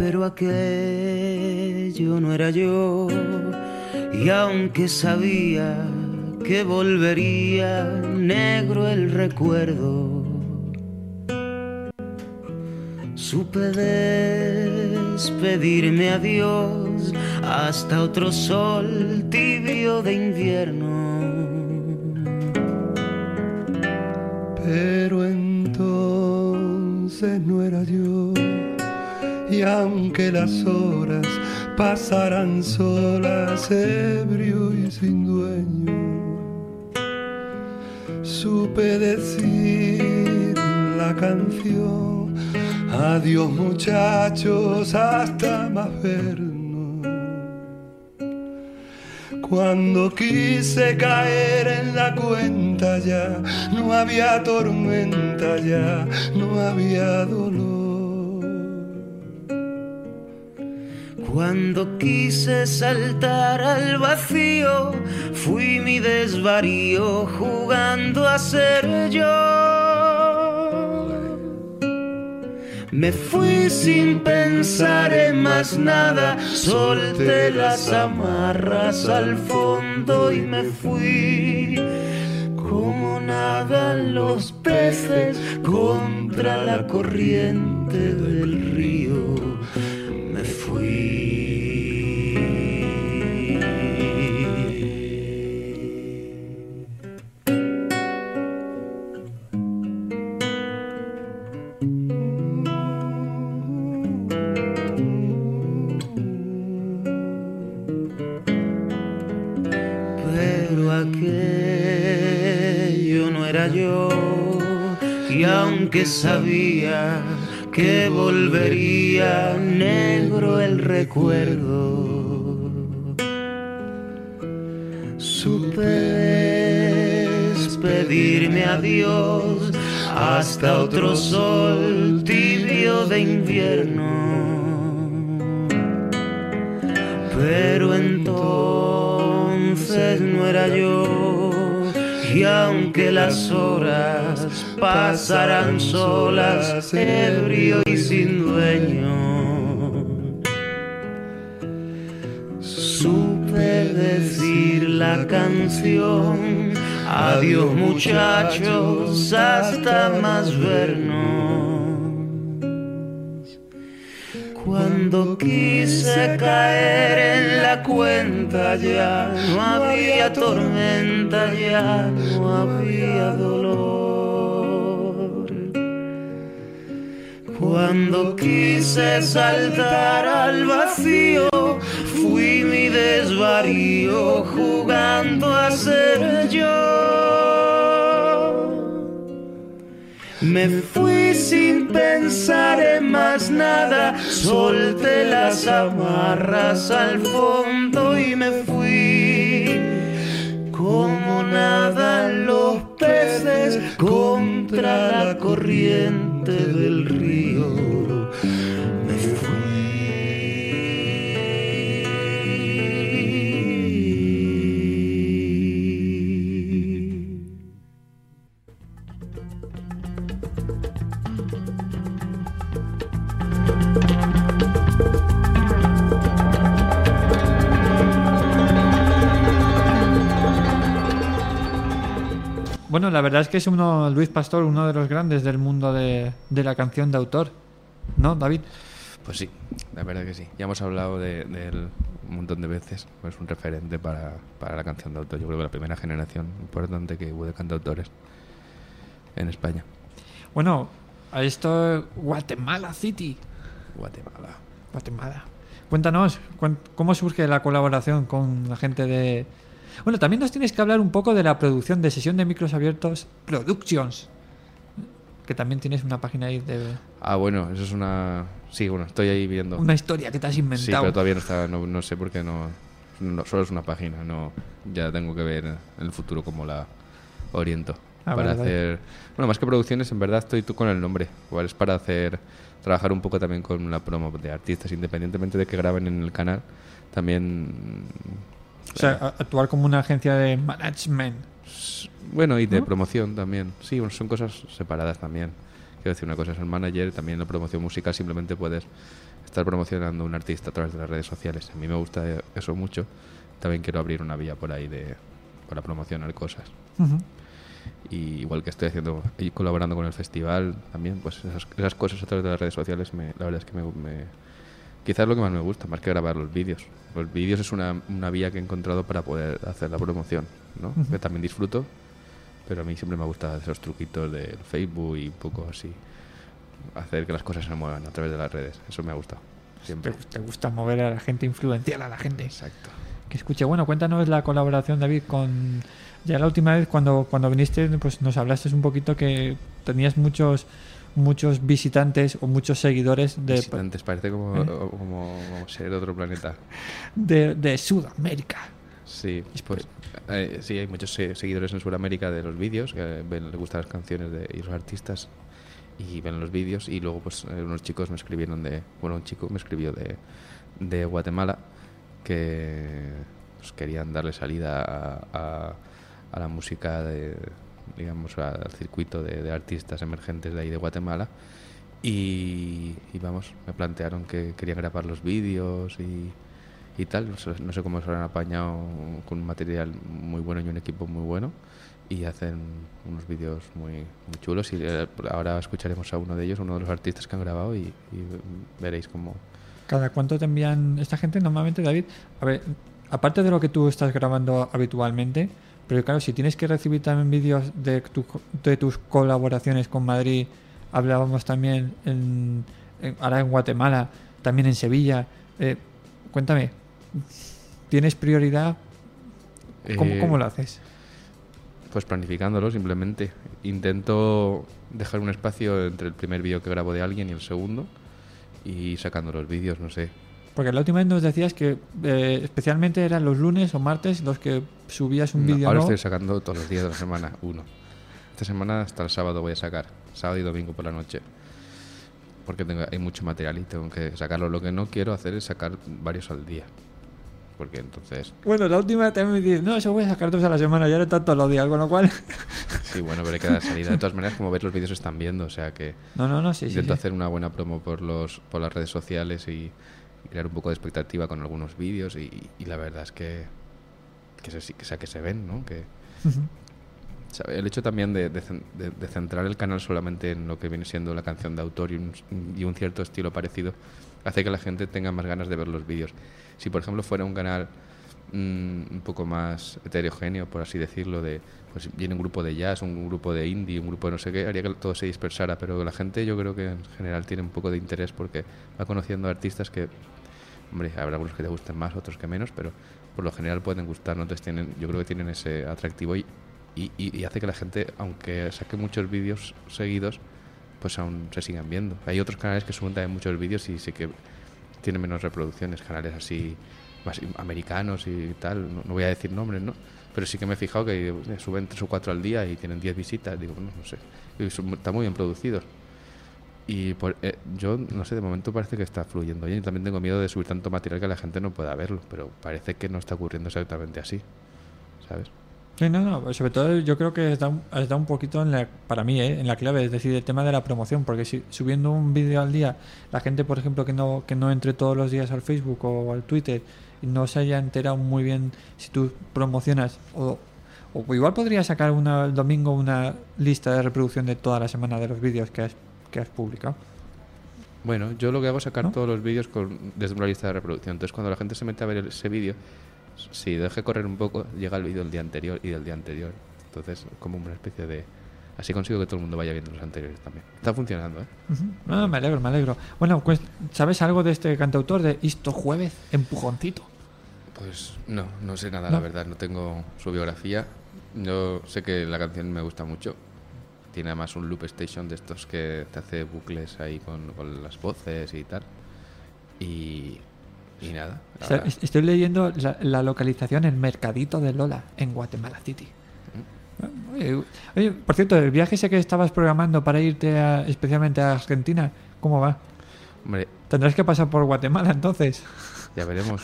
Pero aquello no era yo. Y aunque sabía que volvería negro el recuerdo, supe despedirme a Dios hasta otro sol tibio de invierno.
Pero entonces no era yo. Y aunque las horas pasaran solas, ebrio y sin dueño, supe decir la canción. Adiós muchachos, hasta más vernos. Cuando quise caer en la cuenta ya, no había tormenta ya, no había dolor.
Cuando quise saltar al vacío, fui mi desvarío jugando a ser yo. Me fui sin pensar en más nada, solté las amarras al fondo y me fui. Como nadan los peces contra la corriente del río, Aunque sabía que volvería negro el recuerdo, supe despedirme a Dios hasta otro sol tibio de invierno pero entonces no era yo. Y aunque las horas pasaran solas, ebrio y sin dueño, supe decir la canción. Adiós muchachos, hasta más vernos. Cuando quise caer en la cuenta ya no había tormenta, ya no había dolor. Cuando quise saltar al vacío, fui mi desvarío jugando a ser yo. Me fui sin pensar en más nada, solté las amarras al fondo y me fui. Como nadan los peces contra la corriente del río.
Bueno, la verdad es que es uno, Luis Pastor, uno de los grandes del mundo de, de la canción de autor. ¿No, David?
Pues sí, la verdad que sí. Ya hemos hablado de, de él un montón de veces. Es un referente para, para la canción de autor. Yo creo que la primera generación importante que hubo de cantautores en España.
Bueno, a esto Guatemala City.
Guatemala.
Guatemala. Cuéntanos, ¿cómo surge la colaboración con la gente de... Bueno, también nos tienes que hablar un poco de la producción de sesión de micros abiertos Productions. Que también tienes una página ahí de...
Ah, bueno, eso es una... Sí, bueno, estoy ahí viendo.
Una historia que te has
Sí,
inventado.
pero todavía no está, no, no sé por qué no, no- Solo es una página, no. Ya tengo que ver en el futuro cómo la oriento.
Ah,
para hacer. Bueno, más que producciones, en verdad estoy tú con el nombre. Igual es para hacer. Trabajar un poco también con la promo de artistas, independientemente de que graben en el canal. También.
O sea, actuar como una agencia de management.
Bueno, y de
¿No?
promoción también. Sí, bueno, son cosas separadas también. Quiero decir, una cosa es el manager, también la promoción musical, simplemente puedes estar promocionando a un artista a través de las redes sociales. A mí me gusta eso mucho. También quiero abrir una vía por ahí de para promocionar cosas. Y igual que estoy haciendo y colaborando con el festival también, pues esas, esas cosas a través de las redes sociales, me, la verdad es que me, me- quizás lo que más me gusta, más que grabar los vídeos. Los vídeos es una, una vía que he encontrado para poder hacer la promoción, ¿no? Que también disfruto, pero a mí siempre me gusta esos truquitos del Facebook y un poco así, hacer que las cosas se muevan a través de las redes. Eso me ha gustado, siempre.
te gusta mover a la gente, influenciar a la gente.
Exacto.
Que escuche, bueno, cuéntanos la colaboración, David, con... Ya la última vez cuando, cuando viniste, pues nos hablaste un poquito que tenías muchos muchos visitantes o muchos seguidores de,
Visitantes, parece como,
¿Eh?
como, como ser de otro planeta.
de, de Sudamérica.
Sí, pues eh, sí, hay muchos se- seguidores en Sudamérica de los vídeos, que ven, les gustan las canciones de, y los artistas y ven los vídeos y luego pues eh, unos chicos me escribieron de, bueno, un chico me escribió de, de Guatemala que pues, querían darle salida a, a- a la música de, digamos, al circuito de, de artistas emergentes de ahí de Guatemala y, y vamos, me plantearon que querían grabar los vídeos y, y tal. No sé, no sé cómo se lo han apañado con un material muy bueno y un equipo muy bueno. Y hacen unos vídeos muy, muy chulos. Y eh, ahora escucharemos a uno de ellos, uno de los artistas que han grabado, y, y veréis cómo.
¿Cada cuánto te envían esta gente normalmente, David? A ver, aparte de lo que tú estás grabando habitualmente, pero claro, si tienes que recibir también vídeos de, tu- de tus colaboraciones con Madrid, hablábamos también en, en- ahora en Guatemala, también en Sevilla. eh, cuéntame, ¿tienes prioridad? ¿Cómo,
Eh,
cómo lo haces?
Pues planificándolo simplemente. Intento dejar un espacio entre el primer vídeo que grabo de alguien y el segundo. Y sacando los vídeos, no sé.
Porque la última vez nos decías que eh, especialmente eran los lunes o martes los que subías un
No,
vídeo
ahora
nuevo.
estoy sacando todos los días de la semana, uno. Esta semana hasta el sábado voy a sacar, sábado y domingo por la noche. Porque tengo, hay mucho material y tengo que sacarlo. Lo que no quiero hacer es sacar varios al día. Porque entonces,
Bueno, la última vez también me dices, no, eso voy a sacar dos a la semana, ya no tanto los días, con lo cual...
sí, bueno, pero hay que dar salida. De todas maneras, como ves, los vídeos están viendo. O sea que
No, no, no, sí, sí.
intento
sí.
hacer una buena promo por, los, por las redes sociales y, y crear un poco de expectativa con algunos vídeos. Y, y la verdad es que, que, se, que, sea, que se ven, ¿no? Que. El hecho también de, de cen- de- de centrar el canal solamente en lo que viene siendo la canción de autor y un, y un cierto estilo parecido hace que la gente tenga más ganas de ver los vídeos. Si, por ejemplo, fuera un canal mm, un poco más heterogéneo, por así decirlo, de pues viene un grupo de jazz, un grupo de indie, un grupo de no sé qué, haría que todo se dispersara. Pero la gente yo creo que en general tiene un poco de interés porque va conociendo artistas que Hombre, habrá algunos que te gusten más, otros que menos, pero por lo general pueden gustar, ¿no? Entonces tienen, yo creo que tienen ese atractivo y, y, hace que la gente, aunque saque muchos vídeos seguidos, pues aún se sigan viendo. Hay otros canales que suben también muchos vídeos y sí que tienen menos reproducciones, canales así más americanos y tal, no, no voy a decir nombres, ¿no? Pero sí que me he fijado que suben tres o cuatro al día y tienen 10 visitas, digo, no, no sé, están muy bien producidos. Y por, eh, yo, no sé, de momento parece que está fluyendo bien. Y también tengo miedo de subir tanto material que la gente no pueda verlo, pero parece que no está ocurriendo exactamente así, ¿sabes?
Sí, no, no, sobre todo yo creo que está, está un poquito en la, para mí, ¿eh? en la clave, es decir, el tema de la promoción, porque si subiendo un vídeo al día, la gente, por ejemplo, que no, que no entre todos los días al Facebook o al Twitter no se haya enterado muy bien si tú promocionas o, O igual podría sacar una, el domingo una lista de reproducción de toda la semana de los vídeos que has, que has publicado.
Bueno, yo lo que hago es sacar
¿No?
todos los vídeos con, desde una lista de reproducción. Entonces, cuando la gente se mete a ver ese vídeo, si deje correr un poco, llega el vídeo del día anterior y del día anterior. Entonces, como una especie de... Así consigo que todo el mundo vaya viendo los anteriores también. Está funcionando, ¿eh?
Ah, me alegro, me alegro. Bueno, pues, ¿sabes algo de este cantautor de Isto Jueves? Empujoncito.
Pues no, no sé nada,
¿No?
la verdad. No tengo su biografía. Yo sé que la canción me gusta mucho. Tiene además un loop station de estos que te hace bucles ahí con, con las voces y tal. Y, y nada.
Estoy leyendo la, la localización en Mercadito de Lola, en Guatemala City. Oye, oye, por cierto, el viaje ese que estabas programando para irte a- especialmente a Argentina, ¿cómo va?
Hombre,
Tendrás que pasar por Guatemala entonces.
Ya veremos.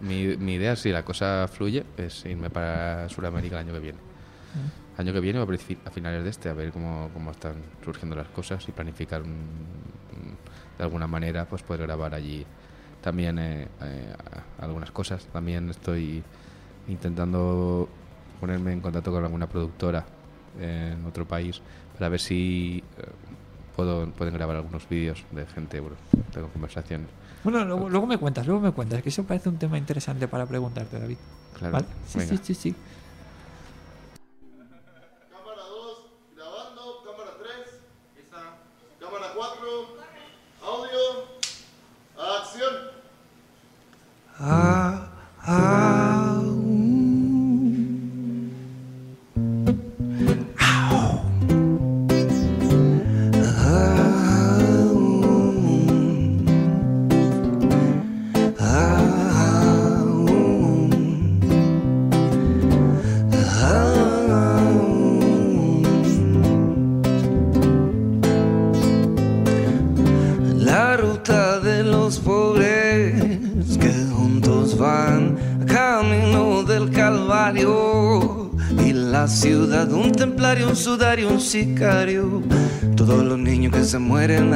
mi, mi idea, si la cosa fluye, es irme para Sudamérica el año que viene. Año que viene o a finales de este, a ver cómo, cómo están surgiendo las cosas y planificar un- un- de alguna manera, pues poder grabar allí también eh, eh, algunas cosas. También estoy intentando ponerme en contacto con alguna productora en otro país para ver si eh, puedo, pueden grabar algunos vídeos de gente, bueno, tengo conversaciones.
Bueno, luego, luego me cuentas, luego me cuentas, que eso parece un tema interesante para preguntarte, David.
Claro,
¿Vale? Sí,
venga.
sí, sí, sí.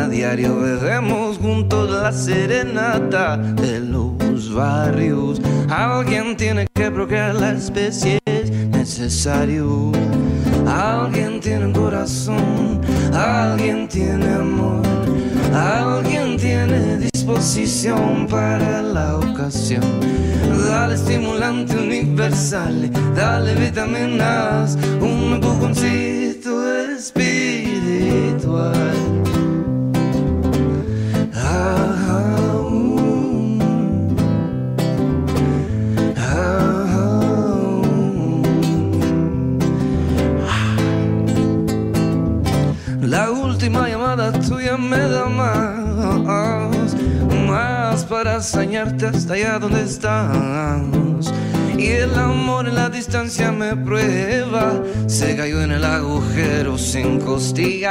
A diario bebemos juntos la serenata de los barrios. Alguien tiene que procrear la especie es necesario. Alguien tiene corazón, alguien tiene amor, alguien tiene disposición para la ocasión. Dale estimulante universal, dale vitaminas,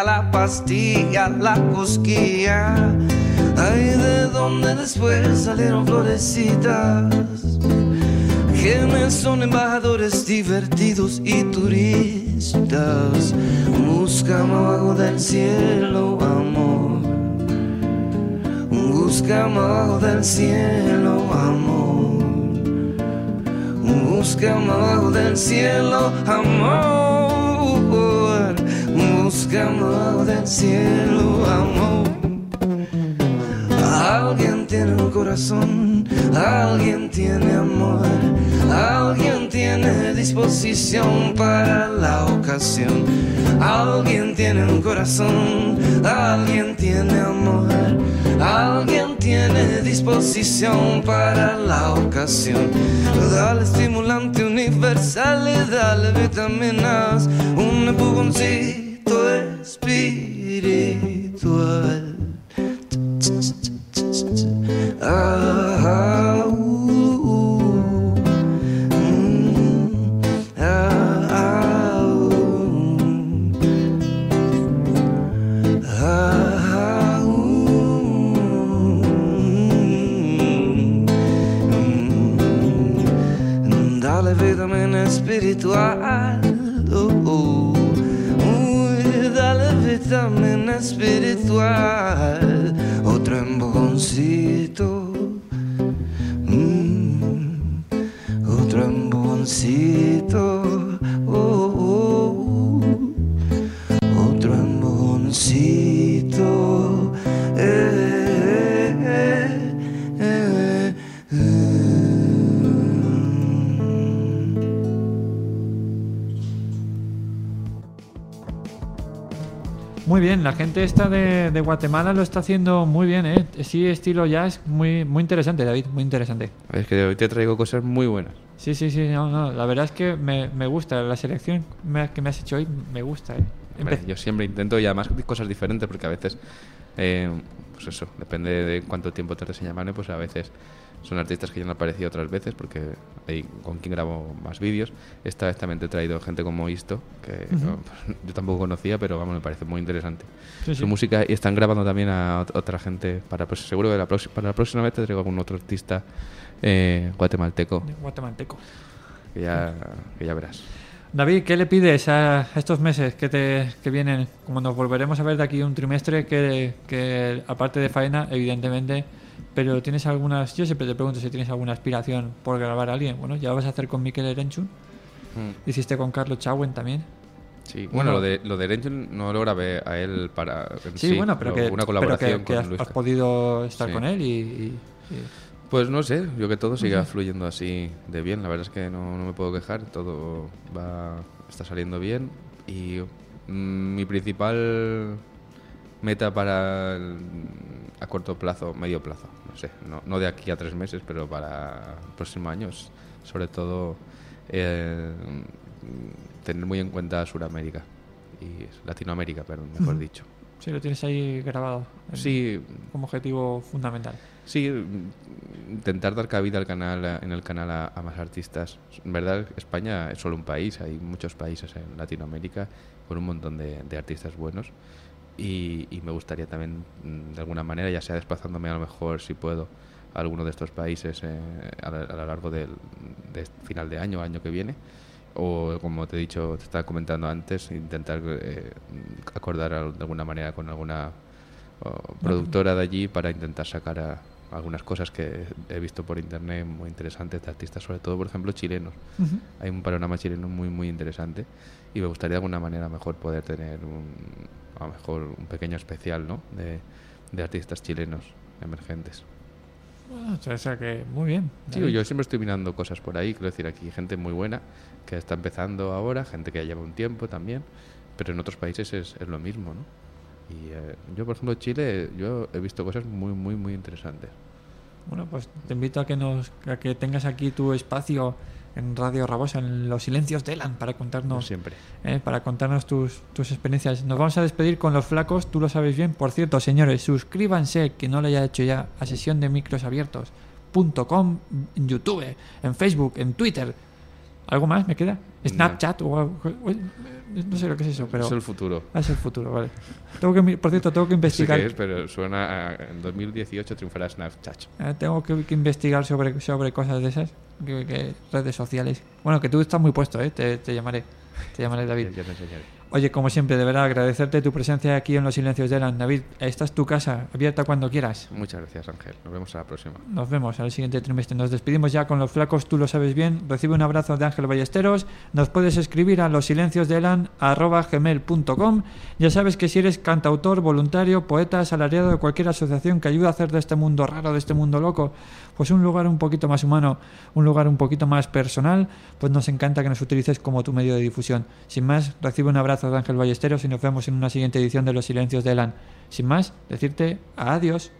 la pastilla, la cosquilla. Ay, de donde después salieron florecitas que son embajadores divertidos y turistas. Buscame abajo del cielo, amor. Buscame abajo del cielo, amor. Buscame abajo del cielo, amor. Del cielo, amor. Alguien tiene un corazón, alguien tiene amor, alguien tiene disposición para la ocasión. Alguien tiene un corazón, alguien tiene amor, alguien tiene disposición para la ocasión. Dale estimulante universal y dale vitaminas, un empujoncito espiritual. Ah, uh, mm, ah, uh, ah, uh, Dale vitamina espiritual. Espiritual. Otro empujoncito. Mm, otro empujoncito.
Muy bien, la gente esta de, de Guatemala lo está haciendo muy bien, ¿eh? Sí, estilo jazz, muy, muy interesante, David, muy interesante.
Es que hoy te traigo cosas muy buenas.
Sí, sí, sí, no, no, la verdad es que me, me gusta, la selección me- que me has hecho hoy me gusta, ¿eh?
Hombre, yo siempre intento y además cosas diferentes porque a veces, eh, pues eso, depende de cuánto tiempo te se llamarme, pues a veces son artistas que ya no han aparecido otras veces porque con quien grabo más vídeos. Esta vez también te he traído gente como Isto, que no, pues, yo tampoco conocía, pero vamos, me parece muy interesante.
Sí,
Su
sí.
música y están grabando también a ot- otra gente para pues, seguro que la para la próxima vez te traigo algún otro artista eh, guatemalteco
guatemalteco.
que ya, que ya verás.
David, ¿qué le pides a estos meses que, te, que vienen? Como nos volveremos a ver de aquí un trimestre, que, que aparte de faena, evidentemente, pero tienes algunas, yo siempre te pregunto si tienes alguna aspiración por grabar a alguien. Bueno, ya lo vas a hacer con Miquel Erenchun,
Mm.
hiciste con Carlos Chauen también.
Sí,
Bueno.
bueno, lo de, lo de Erenchun no lo grabé a él para. en
Sí, bueno, pero que,
Una
pero
colaboración
que, que
con
has,
Luis.
has podido estar
Sí.
con él y... y- y-
Pues no sé, yo que todo siga fluyendo así de bien. La verdad es que no, no me puedo quejar, todo va está saliendo bien. Y mm, mi principal meta para el- a corto plazo, medio plazo, no sé, no, no de aquí a tres meses, pero para el próximo año, es sobre todo eh, tener muy en cuenta Sudamérica y Latinoamérica, perdón, mejor dicho.
sí, lo tienes ahí grabado en-
Sí,
como objetivo fundamental.
Sí, intentar dar cabida al canal, en el canal a, a más artistas. En verdad, España es solo un país, hay muchos países en Latinoamérica con un montón de, de artistas buenos. Y, y me gustaría también, mm, de alguna manera, ya sea desplazándome a lo mejor, si puedo, a alguno de estos países eh, a, lo- a lo largo del de este final de año, año que viene. O, como te he dicho, te estaba comentando antes, intentar eh, acordar de alguna manera con alguna productora de allí para intentar sacar a- algunas cosas que he visto por internet muy interesantes de artistas, sobre todo, por ejemplo, chilenos. Hay un panorama chileno muy, muy interesante y me gustaría de alguna manera mejor poder tener un, a lo mejor un pequeño especial ¿no? de, de artistas chilenos emergentes.
Bueno, o sea que muy bien.
Sí, yo siempre estoy mirando cosas por ahí, quiero decir, aquí hay gente muy buena que está empezando ahora, gente que ya lleva un tiempo también, pero en otros países es, es lo mismo, ¿no? Y eh, yo, por ejemplo, Chile, yo he visto cosas muy, muy, muy interesantes.
Bueno, pues te invito a que nos a que tengas aquí tu espacio en Radio Rabosa, en los silencios de Elan, para contarnos,
siempre.
eh, para contarnos tus, tus experiencias. Nos vamos a despedir con los flacos, tú lo sabes bien. Por cierto, señores, suscríbanse, que no lo haya hecho ya, a sesión de micros abiertos. .com, en YouTube, en Facebook, en Twitter. ¿Algo más me queda? Snapchat o algo- no sé lo que es eso, pero
Es el futuro.
Ah, es el futuro, vale. Tengo que, por cierto, tengo que investigar.
qué es, pero suena a, en 2018 triunfará Snapchat.
Eh, tengo que, que investigar sobre, sobre cosas de esas, que, que redes sociales. Bueno, que tú estás muy puesto, ¿eh? Te, te llamaré. Te llamaré David.
Ya te enseñaré.
Oye, como siempre, de verdad, agradecerte tu presencia aquí en Los Silencios de Elan. David, esta es tu casa, abierta cuando quieras.
Muchas gracias, Ángel. Nos vemos a la próxima.
Nos vemos al siguiente trimestre. Nos despedimos ya con los flacos, tú lo sabes bien. Recibe un abrazo de Ángel Ballesteros. Nos puedes escribir a losilenciosdeelan.com. Ya sabes que si eres cantautor, voluntario, poeta, asalariado de cualquier asociación que ayude a hacer de este mundo raro, de este mundo loco, pues un lugar un poquito más humano, un lugar un poquito más personal, pues nos encanta que nos utilices como tu medio de difusión. Sin más, recibe un abrazo de Ángel Ballesteros y nos vemos en una siguiente edición de Los Silencios de Elan. Sin más, decirte adiós.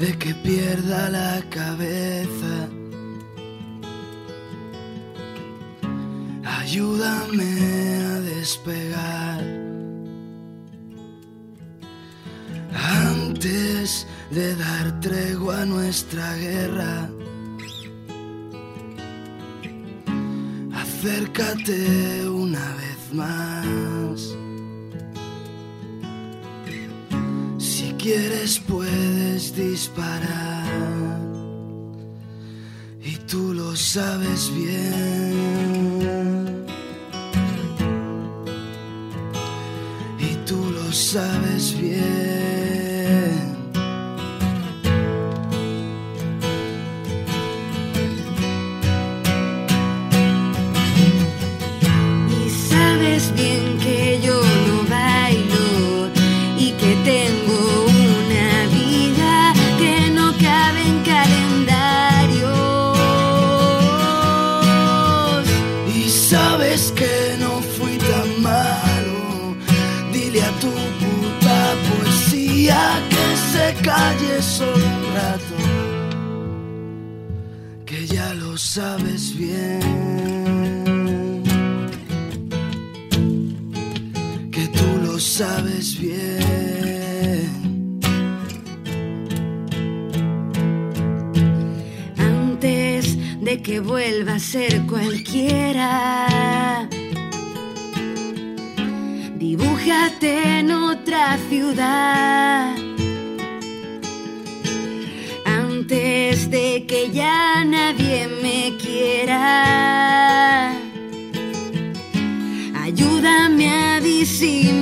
De que pierda la cabeza, ayúdame a despegar. Antes de dar tregua a nuestra guerra, acércate una vez más. bien.
Y
tú lo sabes bien.
otra ciudad. Antes de que ya nadie me quiera, ayúdame a disimular.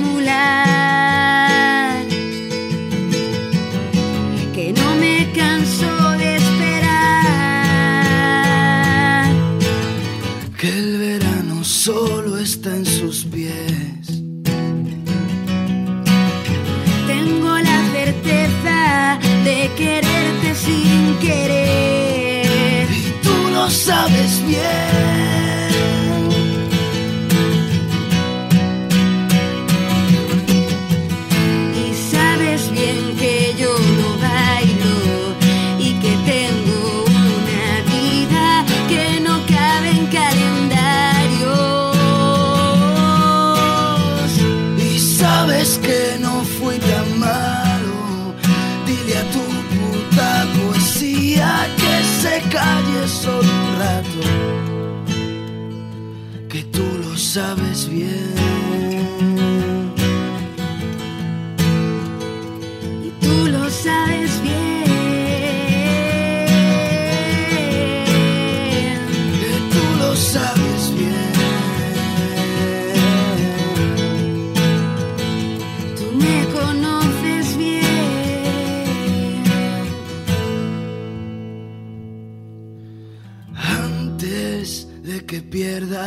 yeah.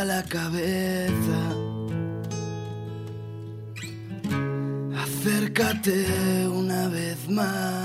la cabeza. Acércate una vez más.